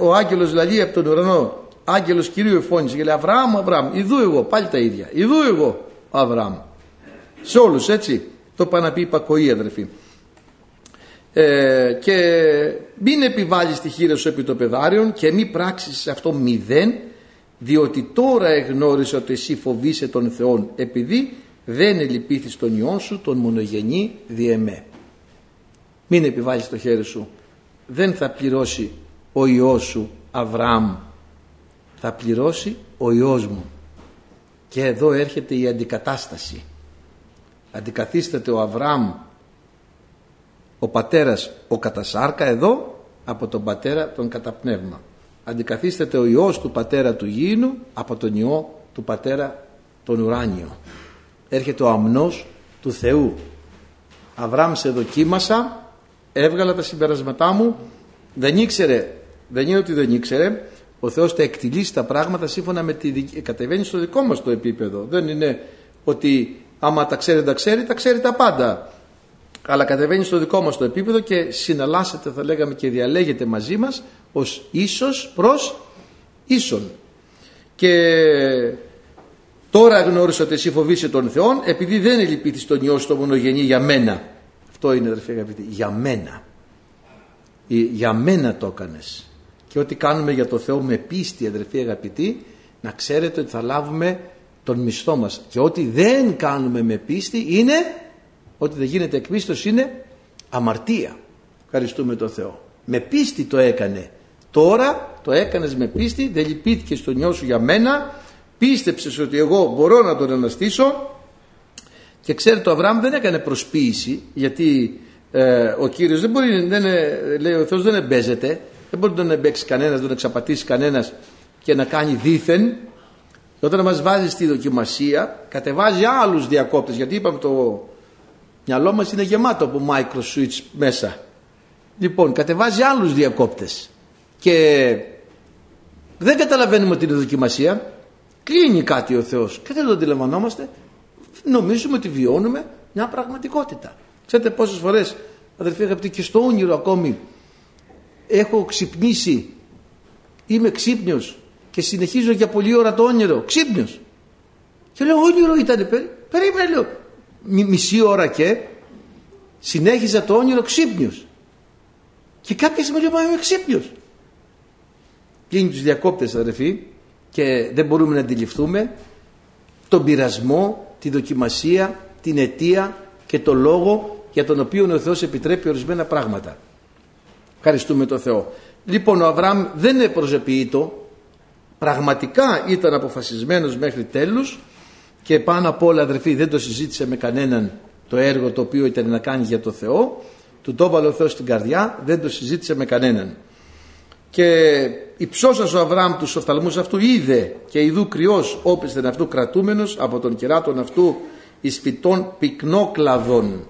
ο άγγελος δηλαδή από τον ουρανό, άγγελος Κυρίου εφώνησε και λέει Αβραάμ, Αβραάμ, ειδού εγώ, πάλι τα ίδια, ειδού εγώ, Αβραάμ. Σε όλους έτσι, το πάνε να πει υπακοή αδερφοί ε, και μην επιβάλλεις τη χείρα σου επί το πεδάριον και μην πράξεις αυτό μηδέν διότι τώρα εγνώρισε ότι εσύ φοβείσαι τον Θεόν επειδή δεν ελυπήθης τον Υιόν σου τον μονογενή διεμέ μην επιβάλλεις το χέρι σου. Δεν θα πληρώσει ο Υιός σου Αβραάμ. Θα πληρώσει ο Υιός μου. Και εδώ έρχεται η αντικατάσταση. Αντικαθίσταται ο Αβραάμ ο πατέρας ο κατασάρκα εδώ από τον πατέρα τον καταπνεύμα. Αντικαθίσταται ο Υιός του πατέρα του γήινου από τον Υιό του πατέρα τον ουράνιο. Έρχεται ο αμνός του Θεού. Αβράμ σε δοκίμασα, έβγαλα τα συμπερασματά μου, δεν ήξερε, δεν είναι ότι δεν ήξερε, ο Θεός τα εκτιλήσει τα πράγματα σύμφωνα με τη κατεβαίνει στο δικό μας το επίπεδο. Δεν είναι ότι άμα τα ξέρει τα ξέρει, τα ξέρει τα πάντα αλλά κατεβαίνει στο δικό μας το επίπεδο και συναλλάσσεται θα λέγαμε και διαλέγεται μαζί μας ως ίσος προς ίσον. Και τώρα γνώρισα ότι εσύ φοβείσαι τον Θεό επειδή δεν ελυπήθης τον Υιό στο μονογενή για μένα. Αυτό είναι αδερφοί αγαπητοί για μένα. Για μένα το έκανες. Και ό,τι κάνουμε για το Θεό με πίστη αδερφοί αγαπητοί να ξέρετε ότι θα λάβουμε τον μισθό μας. Και ό,τι δεν κάνουμε με πίστη είναι ότι δεν γίνεται εκπίστος είναι αμαρτία. Ευχαριστούμε τον Θεό. Με πίστη το έκανε. Τώρα το έκανες με πίστη, δεν λυπήθηκε στο νιό σου για μένα, πίστεψες ότι εγώ μπορώ να τον αναστήσω και ξέρετε ο Αβραάμ δεν έκανε προσποίηση γιατί ε, ο Κύριος δεν μπορεί, δεν, λέει ο Θεός δεν εμπέζεται, δεν μπορεί να τον εμπέξει κανένας, να τον εξαπατήσει κανένας και να κάνει δίθεν. Όταν μας βάζει στη δοκιμασία κατεβάζει άλλους διακόπτες γιατί είπαμε το μυαλό μας είναι γεμάτο από micro switch μέσα. Λοιπόν κατεβάζει άλλους διακόπτες και δεν καταλαβαίνουμε ότι είναι δοκιμασία. Κλείνει κάτι ο Θεός και δεν το αντιλαμβανόμαστε. Νομίζουμε ότι βιώνουμε μια πραγματικότητα. Ξέρετε πόσες φορές αδερφοί αγαπητοί και στο όνειρο ακόμη έχω ξυπνήσει είμαι ξύπνιος και συνεχίζω για πολλή ώρα το όνειρο ξύπνιος και λέω όνειρο ήταν περίμενε λέω μισή ώρα και συνέχιζα το όνειρο ξύπνιος και κάποια στιγμή λέω μα είμαι ξύπνιος κλείνει τους διακόπτες αδερφοί και δεν μπορούμε να αντιληφθούμε τον πειρασμό, τη δοκιμασία, την αιτία και το λόγο για τον οποίο ο Θεός επιτρέπει ορισμένα πράγματα. Ευχαριστούμε τον Θεό. Λοιπόν ο Αβραάμ δεν είναι προσεποιήτο, πραγματικά ήταν αποφασισμένος μέχρι τέλους και πάνω απ' όλα αδερφοί δεν το συζήτησε με κανέναν το έργο το οποίο ήταν να κάνει για το Θεό, του το έβαλε ο Θεός στην καρδιά, δεν το συζήτησε με κανέναν. Και υψώσας ο Αβραάμ τους οφθαλμούς αυτού είδε και ειδού κρυός όπισθεν αυτού κρατούμενος από τον κεράτων αυτού εις φυτών πυκνόκλαδων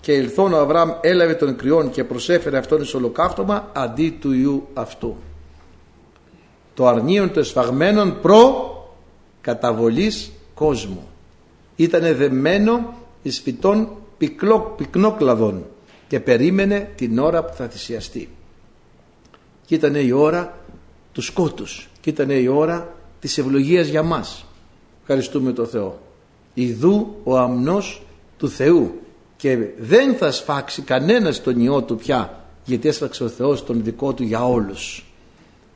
και ήλθόν ο Αβραάμ έλαβε τον κρυόν και προσέφερε αυτόν εις ολοκαύτωμα αντί του Ιού αυτού. Το αρνίον των εσφαγμένων προ καταβολής κόσμου. Ήτανε δεμένο εις φυτών πυκνόκλαδων και περίμενε την ώρα που θα θυσιαστεί. Και ήταν η ώρα του σκότους και ήταν η ώρα της ευλογίας για μας. Ευχαριστούμε τον Θεό. Ιδού ο αμνός του Θεού και δεν θα σφάξει κανένας τον ιό του πια γιατί έσφαξε ο Θεός τον δικό του για όλους.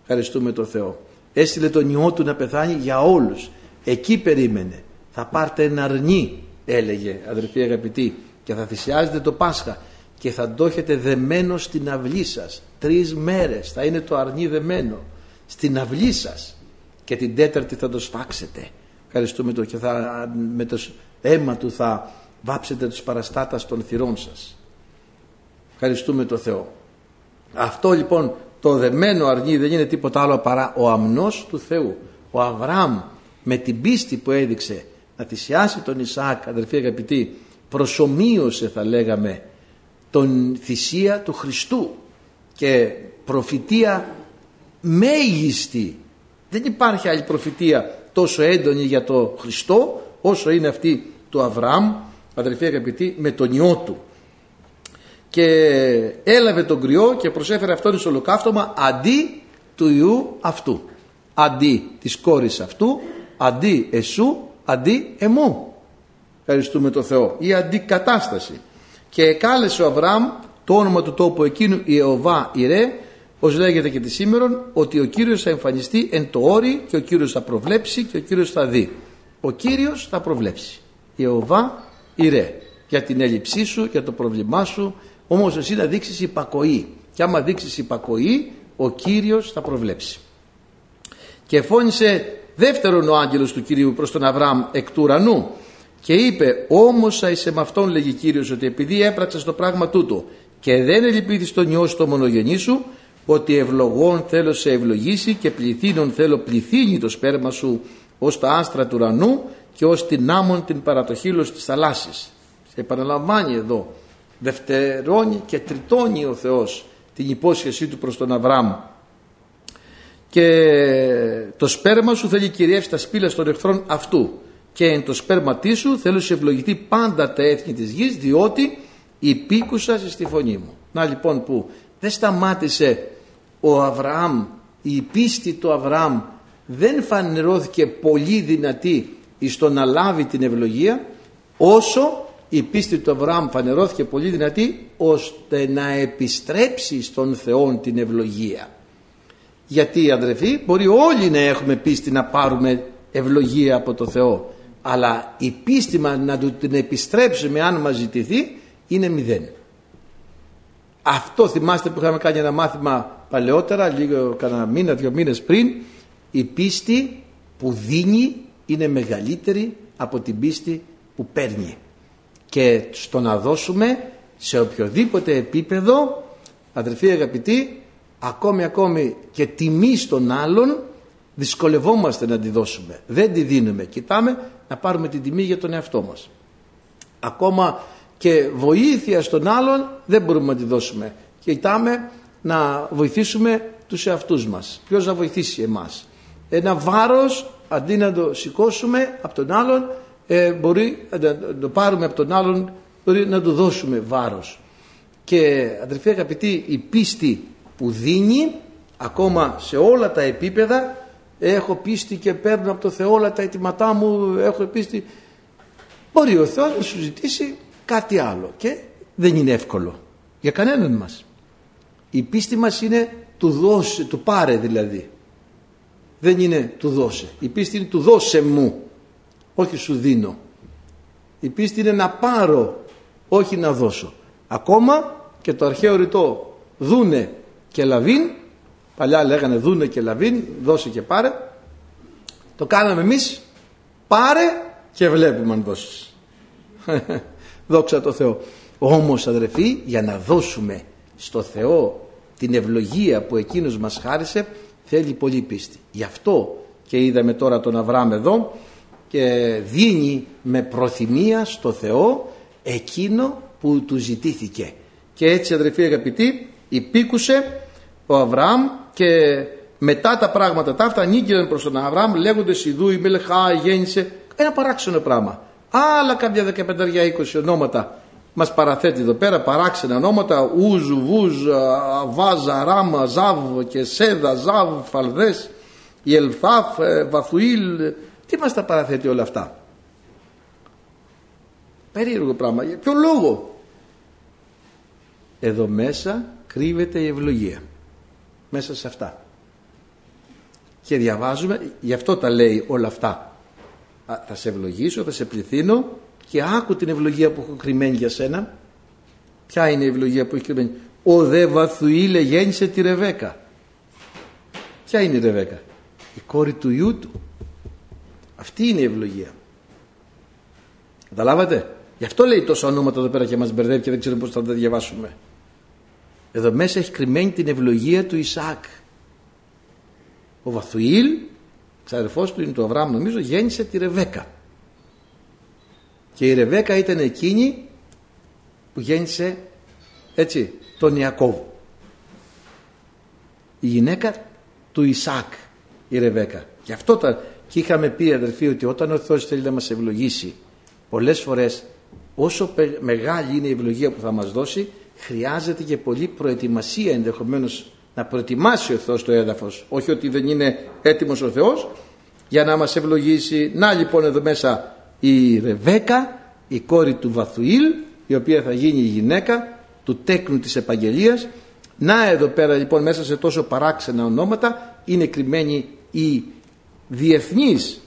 Ευχαριστούμε τον Θεό. Έστειλε τον ιό του να πεθάνει για όλους. Εκεί περίμενε. Θα πάρτε ένα αρνί έλεγε αδερφοί αγαπητοί και θα θυσιάζετε το Πάσχα και θα το έχετε δεμένο στην αυλή σας. Τρεις μέρες θα είναι το αρνί δεμένο στην αυλή σας και την τέταρτη θα το σφάξετε ευχαριστούμε το και θα, με το αίμα του θα βάψετε τους παραστάτας των θυρών σας. Ευχαριστούμε το Θεό. Αυτό λοιπόν το δεμένο αρνί δεν είναι τίποτα άλλο παρά ο αμνός του Θεού ο Αβραάμ με την πίστη που έδειξε να θυσιάσει τον Ισαάκ αδερφοί αγαπητοί προσωμείωσε θα λέγαμε τον θυσία του Χριστού και προφητεία μέγιστη. Δεν υπάρχει άλλη προφητεία τόσο έντονη για το Χριστό όσο είναι αυτή του Αβραάμ αδερφοί αγαπητοί με τον ιό του. Και έλαβε τον κρυό και προσέφερε αυτόν εις ολοκαύτωμα αντί του ιού αυτού αντί της κόρης αυτού αντί εσού αντί εμού. Ευχαριστούμε το Θεό. Η αντικατάσταση. Και κάλεσε ο Αβραάμ το όνομα του τόπου εκείνου Ιεωβά Ιρέ ως λέγεται και της σήμερον ότι ο Κύριος θα εμφανιστεί εν το όρι και ο Κύριος θα προβλέψει και ο Κύριος θα δει. Ο Κύριος θα προβλέψει. Ιεωβά Ιρέ. Για την έλλειψή σου, για το πρόβλημά σου όμως εσύ να δείξεις υπακοή. Και άμα δείξεις υπακοή ο Κύριος θα προβλέψει. Και φώνησε δεύτερον ο άγγελος του Κυρίου προς τον Αβραάμ εκ του ουρανού και είπε όμως είσαι με αυτόν λέγει Κύριος ότι επειδή έπραξες το πράγμα τούτο και δεν ελυπήθη τον ιό στο μονογενή σου ότι ευλογών θέλω σε ευλογήσει και πληθύνων θέλω πληθύνει το σπέρμα σου ως τα άστρα του ουρανού και ως την άμμον την παρατοχήλωση της θαλάσσης. Σε επαναλαμβάνει εδώ. Δευτερώνει και τριτώνει ο Θεός την υπόσχεσή του προς τον Αβραάμ. Και το σπέρμα σου θέλει κυριεύσει τα σπήλα των εχθρών αυτού και εν το σπέρματί σου θέλω σε ευλογηθεί πάντα τα έθνη της γης διότι υπήκουσα στη φωνή μου. Να λοιπόν που δεν σταμάτησε ο Αβραάμ, η πίστη του Αβραάμ δεν φανερώθηκε πολύ δυνατή στο να λάβει την ευλογία όσο η πίστη του Αβραάμ φανερώθηκε πολύ δυνατή ώστε να επιστρέψει στον Θεό την ευλογία. Γιατί αδερφοί μπορεί όλοι να έχουμε πίστη να πάρουμε ευλογία από το Θεό αλλά η πίστη μας να του την επιστρέψουμε αν μας ζητηθεί είναι μηδέν. Αυτό θυμάστε που είχαμε κάνει ένα μάθημα παλαιότερα, λίγο κανένα μήνα, δύο μήνες πριν. Η πίστη που δίνει είναι μεγαλύτερη από την πίστη που παίρνει. Και στο να δώσουμε σε οποιοδήποτε επίπεδο, αδερφοί αγαπητοί, ακόμη ακόμη και τιμή στον άλλον, δυσκολευόμαστε να τη δώσουμε. Δεν τη δίνουμε. Κοιτάμε να πάρουμε την τιμή για τον εαυτό μας. Ακόμα και βοήθεια στον άλλον δεν μπορούμε να τη δώσουμε. Κοιτάμε να βοηθήσουμε τους εαυτούς μας. Ποιος να βοηθήσει εμάς; Ένα βάρος αντί να το σηκώσουμε από τον άλλον ε, μπορεί να το πάρουμε από τον άλλον μπορεί να του δώσουμε βάρος. Και αδερφοί αγαπητοί η πίστη που δίνει ακόμα σε όλα τα επίπεδα έχω πίστη και παίρνω από το Θεό όλα τα αιτήματά μου έχω πίστη μπορεί ο Θεός να σου ζητήσει κάτι άλλο και δεν είναι εύκολο για κανέναν μας. Η πίστη μας είναι του δώσε, του πάρε δηλαδή. Δεν είναι του δώσε. Η πίστη είναι του δώσε μου όχι σου δίνω. Η πίστη είναι να πάρω όχι να δώσω. Ακόμα και το αρχαίο ρητό δούνε και λαβίν παλιά λέγανε δούνε και λαβίν δώσε και πάρε. Το κάναμε εμείς πάρε και βλέπουμε αν δώσεις. Δόξα τω Θεώ. Όμως αδερφοί για να δώσουμε στο Θεό την ευλογία που εκείνος μας χάρισε θέλει πολύ πίστη. Γι' αυτό και είδαμε τώρα τον Αβραάμ εδώ και δίνει με προθυμία στο Θεό εκείνο που του ζητήθηκε. Και έτσι αδερφοί αγαπητοί υπήκουσε ο Αβραάμ και μετά τα πράγματα τα αυτά ανήκειν προς τον Αβραάμ λέγοντες Ιδού η Μελεχά γέννησε ένα παράξενο πράγμα άλλα κάποια 15-20 ονόματα μας παραθέτει εδώ πέρα παράξενα ονόματα Ούζ, Βούζ, Βάζα, Ράμα, Ζάβ και Σέδα, Ζάβ, Φαλδές Ιελθάφ, ε, Βαθουήλ τι μας τα παραθέτει όλα αυτά. Περίεργο πράγμα. Για ποιο λόγο; Εδώ μέσα κρύβεται η ευλογία μέσα σε αυτά. Και διαβάζουμε γι' αυτό τα λέει όλα αυτά. Θα σε ευλογήσω, θα σε πληθύνω και άκου την ευλογία που έχω κρυμμένη για σένα. Ποια είναι η ευλογία που έχει κρυμμένη; Ο δε Βαθουήλε γέννησε τη Ρεβέκα ποια είναι η Ρεβέκα; Η κόρη του ιού του. Αυτή είναι η ευλογία. Καταλάβατε γι' αυτό λέει τόσα ονόματα εδώ πέρα και μας μπερδεύει και δεν ξέρω πως θα τα διαβάσουμε εδώ μέσα έχει κρυμμένη την ευλογία του Ισaac ο Βαθουήλ ξαδερφός του είναι του Αβραάμ νομίζω γέννησε τη Ρεβέκα. Και η Ρεβέκα ήταν εκείνη που γέννησε έτσι τον Ιακώβ. Η γυναίκα του Ισάκ η Ρεβέκα. Γι' αυτό τα, και είχαμε πει αδερφοί ότι όταν ο Θεός θέλει να μας ευλογήσει πολλές φορές όσο μεγάλη είναι η ευλογία που θα μας δώσει χρειάζεται και πολλή προετοιμασία ενδεχομένως να προετοιμάσει ο Θεός το έδαφος. Όχι ότι δεν είναι έτοιμος ο Θεός για να μας ευλογήσει. Να λοιπόν εδώ μέσα η Ρεβέκα η κόρη του Βαθουήλ η οποία θα γίνει η γυναίκα του τέκνου της επαγγελίας. Να εδώ πέρα λοιπόν μέσα σε τόσο παράξενα ονόματα είναι κρυμμένη η διεθνής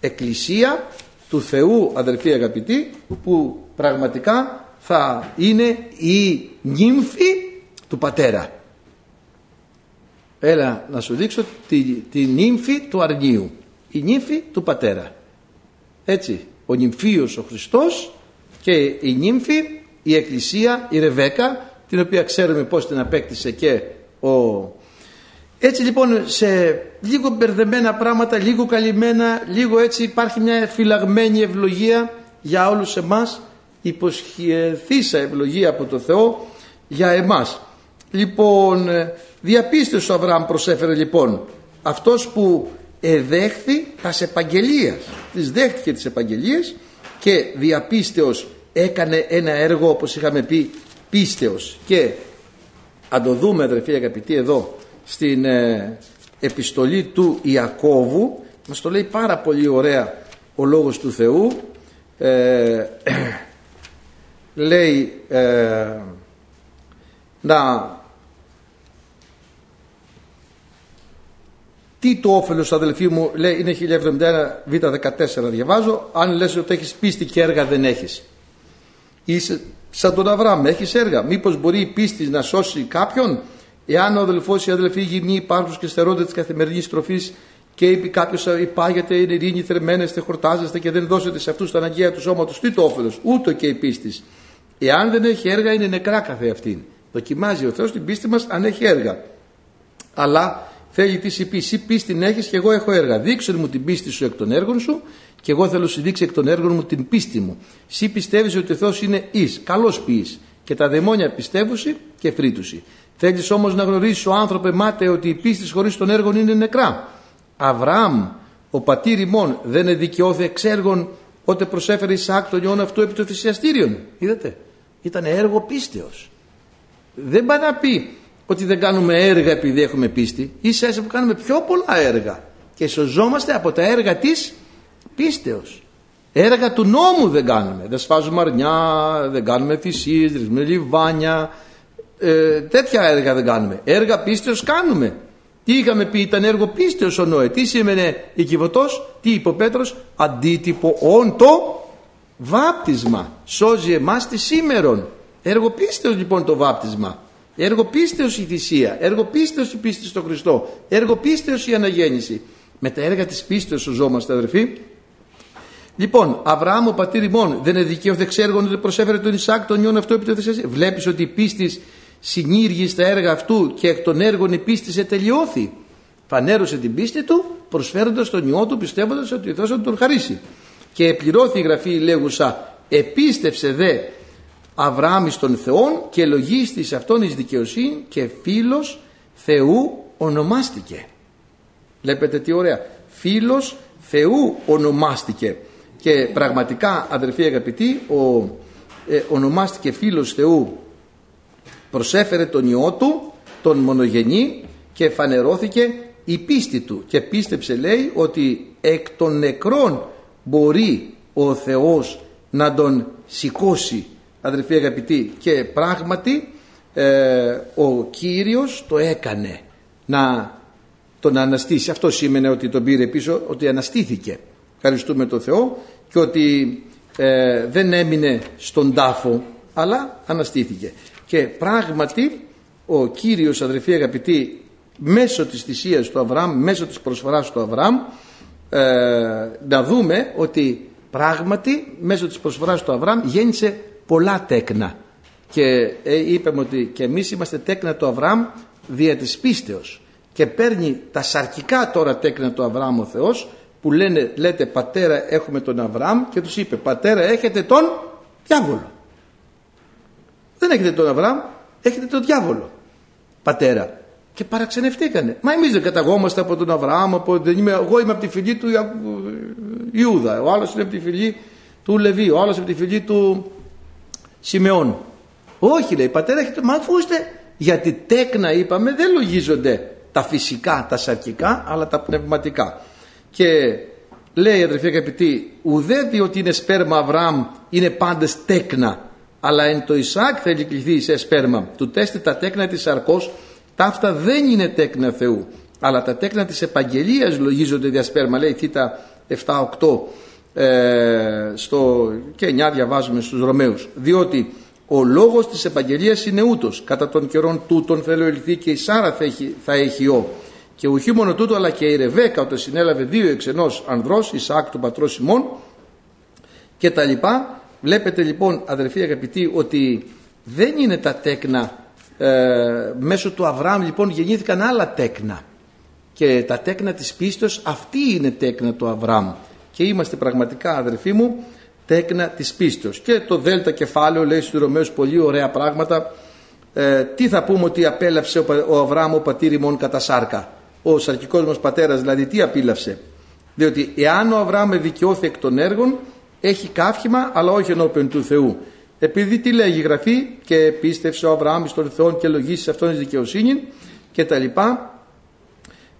εκκλησία του Θεού αδερφοί αγαπητοί που πραγματικά θα είναι η νύμφη του πατέρα. Έλα να σου δείξω τη, τη νύμφη του αρνίου η νύμφη του πατέρα. Έτσι ο νυμφίος ο Χριστός και η νύμφη η εκκλησία η Ρεβέκα την οποία ξέρουμε πως την απέκτησε και ο έτσι λοιπόν σε λίγο μπερδεμένα πράγματα λίγο καλυμμένα λίγο έτσι υπάρχει μια φυλαγμένη ευλογία για όλους εμάς υποσχεθήσα ευλογία από το Θεό για εμάς. Λοιπόν διαπίστωσε ο Αβραάμ προσέφερε λοιπόν αυτός που εδέχθη τας επαγγελίας τις δέχτηκε τις επαγγελίες και διαπίστεως έκανε ένα έργο όπως είχαμε πει πίστεως. Και αν το δούμε αδερφοί αγαπητοί εδώ στην ε, επιστολή του Ιακώβου μας το λέει πάρα πολύ ωραία ο Λόγος του Θεού ε, λέει ε, να τι το όφελος αδελφοί μου λέει είναι 1071 β14 διαβάζω αν λες ότι έχεις πίστη και έργα δεν έχεις είσαι σαν τον Αβραάμ, έχεις έργα. Μήπως μπορεί η πίστη να σώσει κάποιον, εάν ο αδελφός ή η αδελφή γυμνοί υπάρχους και στερώνται της καθημερινής τροφής και είπε κάποιος υπάγεται, είναι ειρήνη, θερμαίνεστε, χορτάζεστε και δεν δώσετε σε αυτούς τα αναγκαία του σώματος, τι το όφελος, ούτε και η πίστη. Εάν δεν έχει έργα, είναι νεκρά καθε αυτήν. Δοκιμάζει ο Θεός την πίστη μας αν έχει έργα. Αλλά θέλει τι είπε, εσύ πίστη έχεις και εγώ έχω έργα. Δείξε μου την πίστη σου εκ των έργων σου και εγώ θέλω να σου δείξει εκ των έργων μου την πίστη μου. Εσύ πιστεύεις ότι ο Θεός είναι εις, καλός ποιή. Και τα δαιμόνια πιστεύουσι και φρύτουσι. Θέλεις όμως να γνωρίσεις ο άνθρωπο μάται ότι η πίστη χωρίς των έργων είναι νεκρά. Αβραάμ, ο πατήρ ημών, δεν εδικαιώθη εξ έργων όταν προσέφερε Ισάκ τον ιόν αυτού επί των θυσιαστήριων. Είδατε, ήταν έργο πίστεως. Δεν πάει να πει ότι δεν κάνουμε έργα επειδή έχουμε πίστη. Ίσα ίσα που κάνουμε πιο πολλά έργα και σωζόμαστε από τα έργα της πίστεως. Έργα του νόμου δεν κάνουμε. Δεν σφάζουμε αρνιά, δεν κάνουμε θυσίες, δεν λιβάνια. Ε, τέτοια έργα δεν κάνουμε. Έργα πίστεως κάνουμε. Τι είχαμε πει, ήταν έργο πίστεως ο Νόε. Τι σήμαινε οικειβωτός, τι είπε ο Πέτρος, αντίτυπο όν το βάπτισμα. Σώζει εμάς τη σήμερον. Έργο πίστεως λοιπόν το βάπτισμα. Έργο πίστεως η θυσία. Έργο πίστεως η πίστη στο Χριστό. Έργο πίστεως η αναγέννηση. Με τα έργα της πίστεως σωζόμαστε αδερφοί. Λοιπόν, Αβραάμ ο πατήρ ημών δεν είναι δικαίωθε εξέργων ότι προσέφερε τον Ισάκ τον ιόν αυτό επί το Βλέπεις ότι η πίστη συνήργη στα έργα αυτού και εκ των έργων η πίστη ετελειώθη. Φανέρωσε την πίστη του προσφέροντας τον ιό του πιστεύοντας ότι ο Θεός θα τον χαρίσει. Και επληρώθη η γραφή λέγουσα επίστευσε δε Αβραάμ των Θεών και λογίστης αυτόν εις δικαιοσύνη και φίλος Θεού ονομάστηκε. Βλέπετε τι ωραία. Φίλος Θεού ονομάστηκε. Και πραγματικά αδερφοί αγαπητοί ο, ε, ονομάστηκε φίλος Θεού προσέφερε τον Υιό του, τον μονογενή και φανερώθηκε η πίστη του και πίστεψε λέει ότι εκ των νεκρών μπορεί ο Θεός να τον σηκώσει αδερφοί αγαπητοί και πράγματι ε, ο Κύριος το έκανε να τον αναστήσει. Αυτό σήμαινε ότι τον πήρε πίσω ότι αναστήθηκε. Ευχαριστούμε τον Θεό και ότι ε, δεν έμεινε στον τάφο αλλά αναστήθηκε. Και πράγματι ο Κύριος αδερφοί αγαπητοί μέσω της θυσίας του Αβραάμ, μέσω της προσφοράς του Αβραάμ ε, να δούμε ότι πράγματι μέσω της προσφοράς του Αβραάμ γέννησε πολλά τέκνα και ε, είπαμε ότι και εμείς είμαστε τέκνα του Αβραάμ δια της πίστεως και παίρνει τα σαρκικά τώρα τέκνα του Αβραάμ ο Θεός που λένε, λέτε πατέρα έχουμε τον Αβραάμ και τους είπε πατέρα έχετε τον διάβολο δεν έχετε τον Αβραάμ, έχετε τον διάβολο. Πατέρα. Και παραξενευτήκανε. Μα εμείς δεν καταγόμαστε από τον Αβραάμ, από, δεν είμαι, εγώ είμαι από τη φυλή του Ιούδα, ο άλλος είναι από τη φυλή του Λεβί, ο άλλος από τη φυλή του Σιμεών. Όχι λέει, πατέρα έχετε, μα αφού είστε, γιατί τέκνα είπαμε δεν λογίζονται τα φυσικά, τα σαρκικά, αλλά τα πνευματικά. Και λέει αδερφή αγαπητή, ουδέτη ότι είναι σπέρμα Αβραάμ, είναι πάντες τέκνα αλλά εν το Ισάκ θέλει κληθεί σε σπέρμα. Του τέστη τα τέκνα της αρκός, ταύτα δεν είναι τέκνα Θεού, αλλά τα τέκνα της επαγγελίας λογίζονται δια σπέρμα. Λέει θήτα 7-8 ε, στο, και 9 διαβάζουμε στους Ρωμαίους. Διότι ο λόγος της επαγγελίας είναι ούτως. Κατά των καιρών τούτων θέλω και η Σάρα θα έχει, θα έχει ο. Και ουχή μόνο τούτο αλλά και η Ρεβέκα όταν συνέλαβε δύο εξ ενός ανδρός, Ισάκ του πατρός Σιμών και τα λοιπά Βλέπετε λοιπόν αδερφοί αγαπητοί ότι δεν είναι τα τέκνα ε, μέσω του Αβραάμ λοιπόν γεννήθηκαν άλλα τέκνα. Και τα τέκνα της πίστος αυτή είναι τέκνα του Αβραάμ. Και είμαστε πραγματικά αδερφοί μου τέκνα της πίστος και το δέλτα κεφάλαιο λέει στους Ρωμαίους πολύ ωραία πράγματα. Ε, τι θα πούμε ότι απέλαυσε ο, ο Αβραάμ ο πατήρ ημών κατά σάρκα; Ο σαρκικός μας πατέρας δηλαδή τι απίλαυσε διότι εάν ο Αβραάμ δικαιώθη εκ των έργων έχει καύχημα αλλά όχι ενώπιον του Θεού. Επειδή τι λέγει η Γραφή και πίστευσε ο Αβραάμ στον Θεό και λογίσεις αυτόν τη δικαιοσύνη και τα λοιπά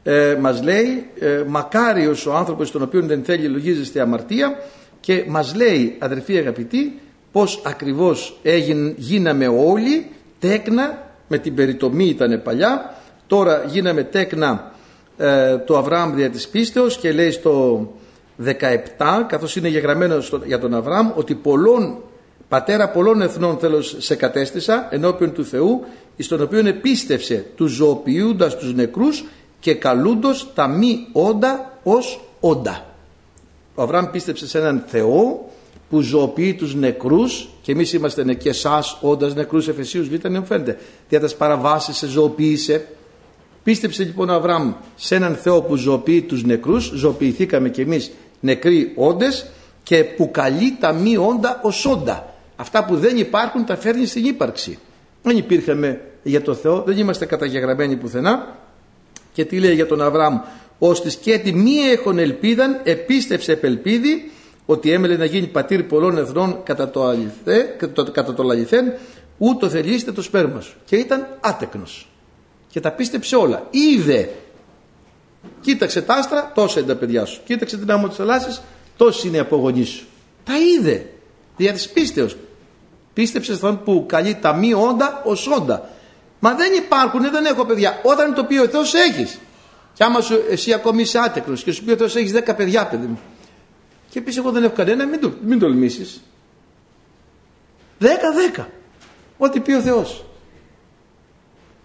ε, μας λέει ε, μακάριος ο άνθρωπος στον οποίο δεν θέλει λογίζεστε αμαρτία και μας λέει αδερφοί αγαπητοί πως ακριβώς έγιν, γίναμε όλοι τέκνα με την περιτομή ήταν παλιά τώρα γίναμε τέκνα ε, του Αβραάμ δια της πίστεως και λέει στο 17 καθώς είναι γεγραμμένο για τον Αβραάμ ότι πολλών πατέρα πολλών εθνών θέλω σε κατέστησα ενώπιον του Θεού εις τον οποίο επίστευσε τους ζωοποιούντας τους νεκρούς και καλούντος τα μη όντα ως όντα. Ο Αβραάμ πίστεψε σε έναν Θεό που ζωοποιεί τους νεκρούς και εμείς είμαστε και εσάς όντας νεκρούς. Εφεσίους Β' φαίνεται δια τας παραβάσεις σε ζωοποίησε πίστεψε λοιπόν ο Αβραάμ σε έναν Θεό που ζωοποιεί τους νεκρούς. Ζωοποιηθήκαμε και εμείς νεκροί όντες και που καλεί τα μη όντα ως όντα αυτά που δεν υπάρχουν τα φέρνει στην ύπαρξη. Δεν υπήρχαμε για το Θεό δεν είμαστε καταγεγραμμένοι πουθενά. Και τι λέει για τον Αβραάμ; Ώστε και τη μη έχουν ελπίδαν επίστευσε επελπίδη ότι έμελε να γίνει πατήρ πολλών εθνών κατά το, αληθέ, κατά το λαληθέν ούτω θελήστε το σπέρμα σου και ήταν άτεκνος. Και τα πίστεψε όλα. Είδε κοίταξε τα άστρα τόσα είναι τα παιδιά σου. Κοίταξε την άμμο της θαλάσσης τόσοι είναι οι απογονείς σου τα είδε δια της πίστεως πίστεψες στον που καλεί τα μη όντα ως όντα μα δεν υπάρχουν δεν έχω παιδιά όταν το πει ο Θεός έχεις και άμα σου, εσύ ακόμη είσαι άτεκνος και σου πει ο Θεός έχεις δέκα παιδιά παιδί μου και πεις εγώ δεν έχω κανένα, μην, το, μην τολμήσεις. Δέκα, δέκα. Ό,τι πει ο Θεός.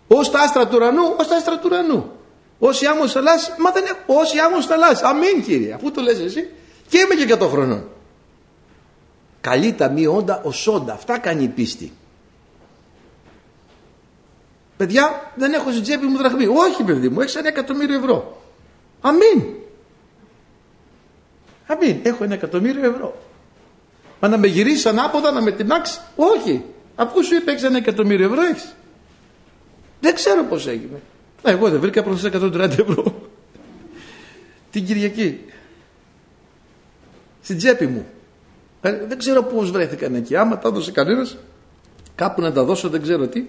Ως τα άστρα του ουρανού, ως τα άστρα του ουρανού. Όσοι άμμος θαλάσσης, μα δεν έχω, όσοι άμμος θαλάσσης. Αμήν κύριε, αφού το λες εσύ. Και είμαι και 100 χρονών. Καλή τα μη όντα ως όντα. Αυτά κάνει η πίστη. Παιδιά, δεν έχω στην τσέπη μου δραχμή. Όχι παιδί μου, έχεις ένα εκατομμύριο ευρώ. Αμήν. Αμήν, έχω ένα εκατομμύριο ευρώ. Μα να με γυρίσεις ανάποδα, να με τιμάξεις; Όχι. Αφού σου είπε έχεις ένα εκατομμύριο ευρώ, έχεις; Δεν ξέρω πώς έγινε. Α, εγώ δεν βρήκα προς 130 ευρώ. Την Κυριακή. Στην τσέπη μου. Ε, δεν ξέρω πώς βρέθηκαν εκεί. Άμα τα έδωσε κανένας, κάπου να τα δώσω, δεν ξέρω τι.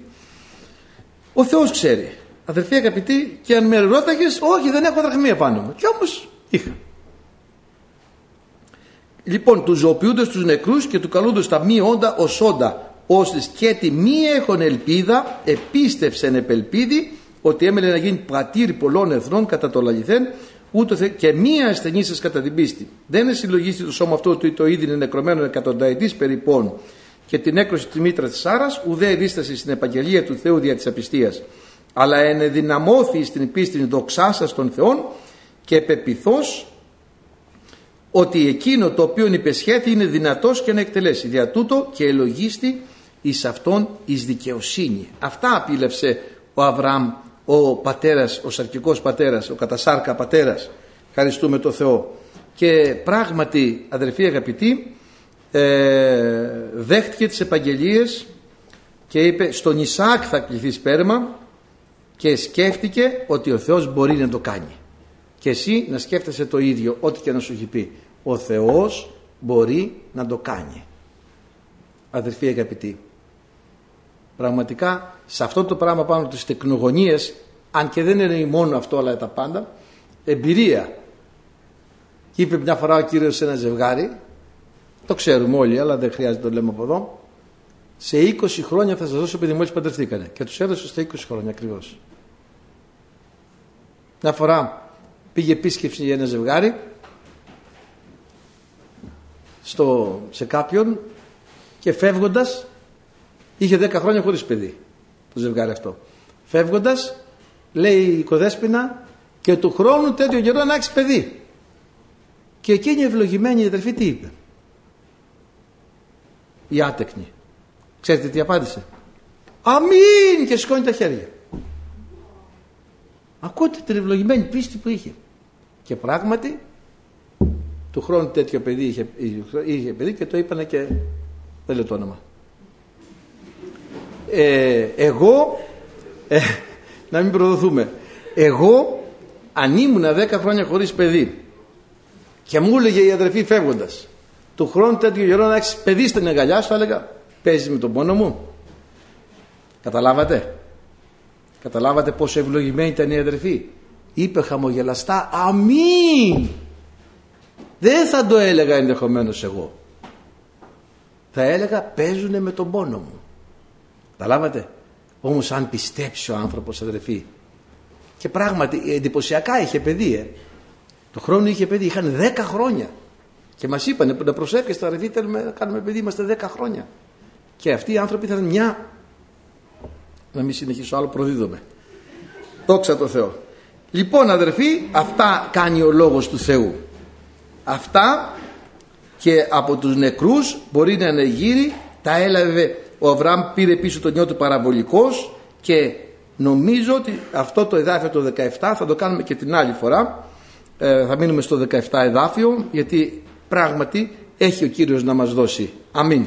Ο Θεός ξέρει. Αδερφοί αγαπητοί, και αν με ρώταγες, όχι, δεν έχω δραχμία πάνω μου. Κι όμως είχα. Λοιπόν, τους ζωοποιούνται τους νεκρούς και τους καλούνται τα μη όντα ως όντα, ώστε και τη μη έχουν ελπίδα, επίστευσεν επελπίδη, ότι έμελε να γίνει πατήρ πολλών εθνών κατά το λαληθέν, ούτω και μία ασθενή σας κατά την πίστη. Δεν είναι συλλογίστη το σώμα αυτό ότι το ήδη είναι νεκρωμένο εκατονταετής περιπών και την έκρωση της μήτρας της Άρα, ουδέ δίσταση στην επαγγελία του Θεού δια της απιστίας. Αλλά ενεδυναμώθη στην πίστη δοξάσα των Θεών και πεπιθός ότι εκείνο το οποίο υπεσχέθη είναι δυνατός και να εκτελέσει. Δια τούτο και ελογίστη εις αυτόν εις δικαιοσύνη. Αυτά απείλευσε ο Αβραάμ, ο πατέρας, ο σαρκικός πατέρας, ο κατασάρκα πατέρας. Ευχαριστούμε το Θεό. Και πράγματι αδερφοί αγαπητοί ε, δέχτηκε τις επαγγελίες και είπε στον Ισάκ θα κληθεί σπέρμα και σκέφτηκε ότι ο Θεός μπορεί να το κάνει και εσύ να σκέφτεσαι το ίδιο ό,τι και να σου έχει πει ο Θεός μπορεί να το κάνει αδερφοί αγαπητοί πραγματικά σε αυτό το πράγμα πάνω τις τεκνογωνίες αν και δεν είναι μόνο αυτό αλλά τα πάντα εμπειρία. Και είπε μια φορά ο Κύριος σε ένα ζευγάρι το ξέρουμε όλοι αλλά δεν χρειάζεται να το λέμε από εδώ σε 20 χρόνια θα σας δώσω παιδί μόλις παντρευτήκανε. Και τους έδωσε στα 20 χρόνια ακριβώς. Μια φορά πήγε επίσκεψη για ένα ζευγάρι στο, σε κάποιον και φεύγοντας είχε 10 χρόνια χωρίς παιδί το ζευγάρι αυτό. Φεύγοντας λέει η οικοδέσποινα και του χρόνου τέτοιο καιρό να έχεις παιδί και εκείνη η ευλογημένη αδερφή τι είπε; Η άτεκνη. Ξέρετε τι απάντησε; Αμήν και σηκώνει τα χέρια. Ακούτε την ευλογημένη πίστη που είχε. Και πράγματι του χρόνου τέτοιο παιδί είχε, είχε παιδί και το είπανε και δεν λέω το όνομα. Ε, εγώ, ε, να μην προδοθούμε, εγώ αν ήμουν 10 χρόνια χωρίς παιδί και μου έλεγε η αδερφή φεύγοντας του χρόνου τέτοιο καιρό να έχεις παιδί στην αγκαλιά σου θα έλεγα παίζεις με τον πόνο μου καταλάβατε; Καταλάβατε πόσο ευλογημένη ήταν η αδερφή. Είπε χαμογελαστά αμήν! Δεν θα το έλεγα ενδεχομένως εγώ. Θα έλεγα παίζουνε με τον πόνο μου καταλάβατε; Όμως αν πιστέψει ο άνθρωπος αδερφή και πράγματι εντυπωσιακά είχε παιδί ε. το χρόνο είχε παιδί είχαν 10 χρόνια. Και μας είπανε να προσεύχεστε αδερφή θέλουμε να κάνουμε παιδί είμαστε 10 χρόνια και αυτοί οι άνθρωποι θα είναι μια να μην συνεχίσω άλλο προδίδομαι. Δόξα τω Θεώ. Λοιπόν αδερφοί αυτά κάνει ο λόγος του Θεού. Αυτά και από τους νεκρούς μπορεί να ανεγείρει τα έλαβε ο Αβραάμ πήρε πίσω τον νιό του παραβολικός και νομίζω ότι αυτό το εδάφιο το 17 θα το κάνουμε και την άλλη φορά ε, θα μείνουμε στο 17 εδάφιο γιατί πράγματι έχει ο Κύριος να μας δώσει. Αμήν.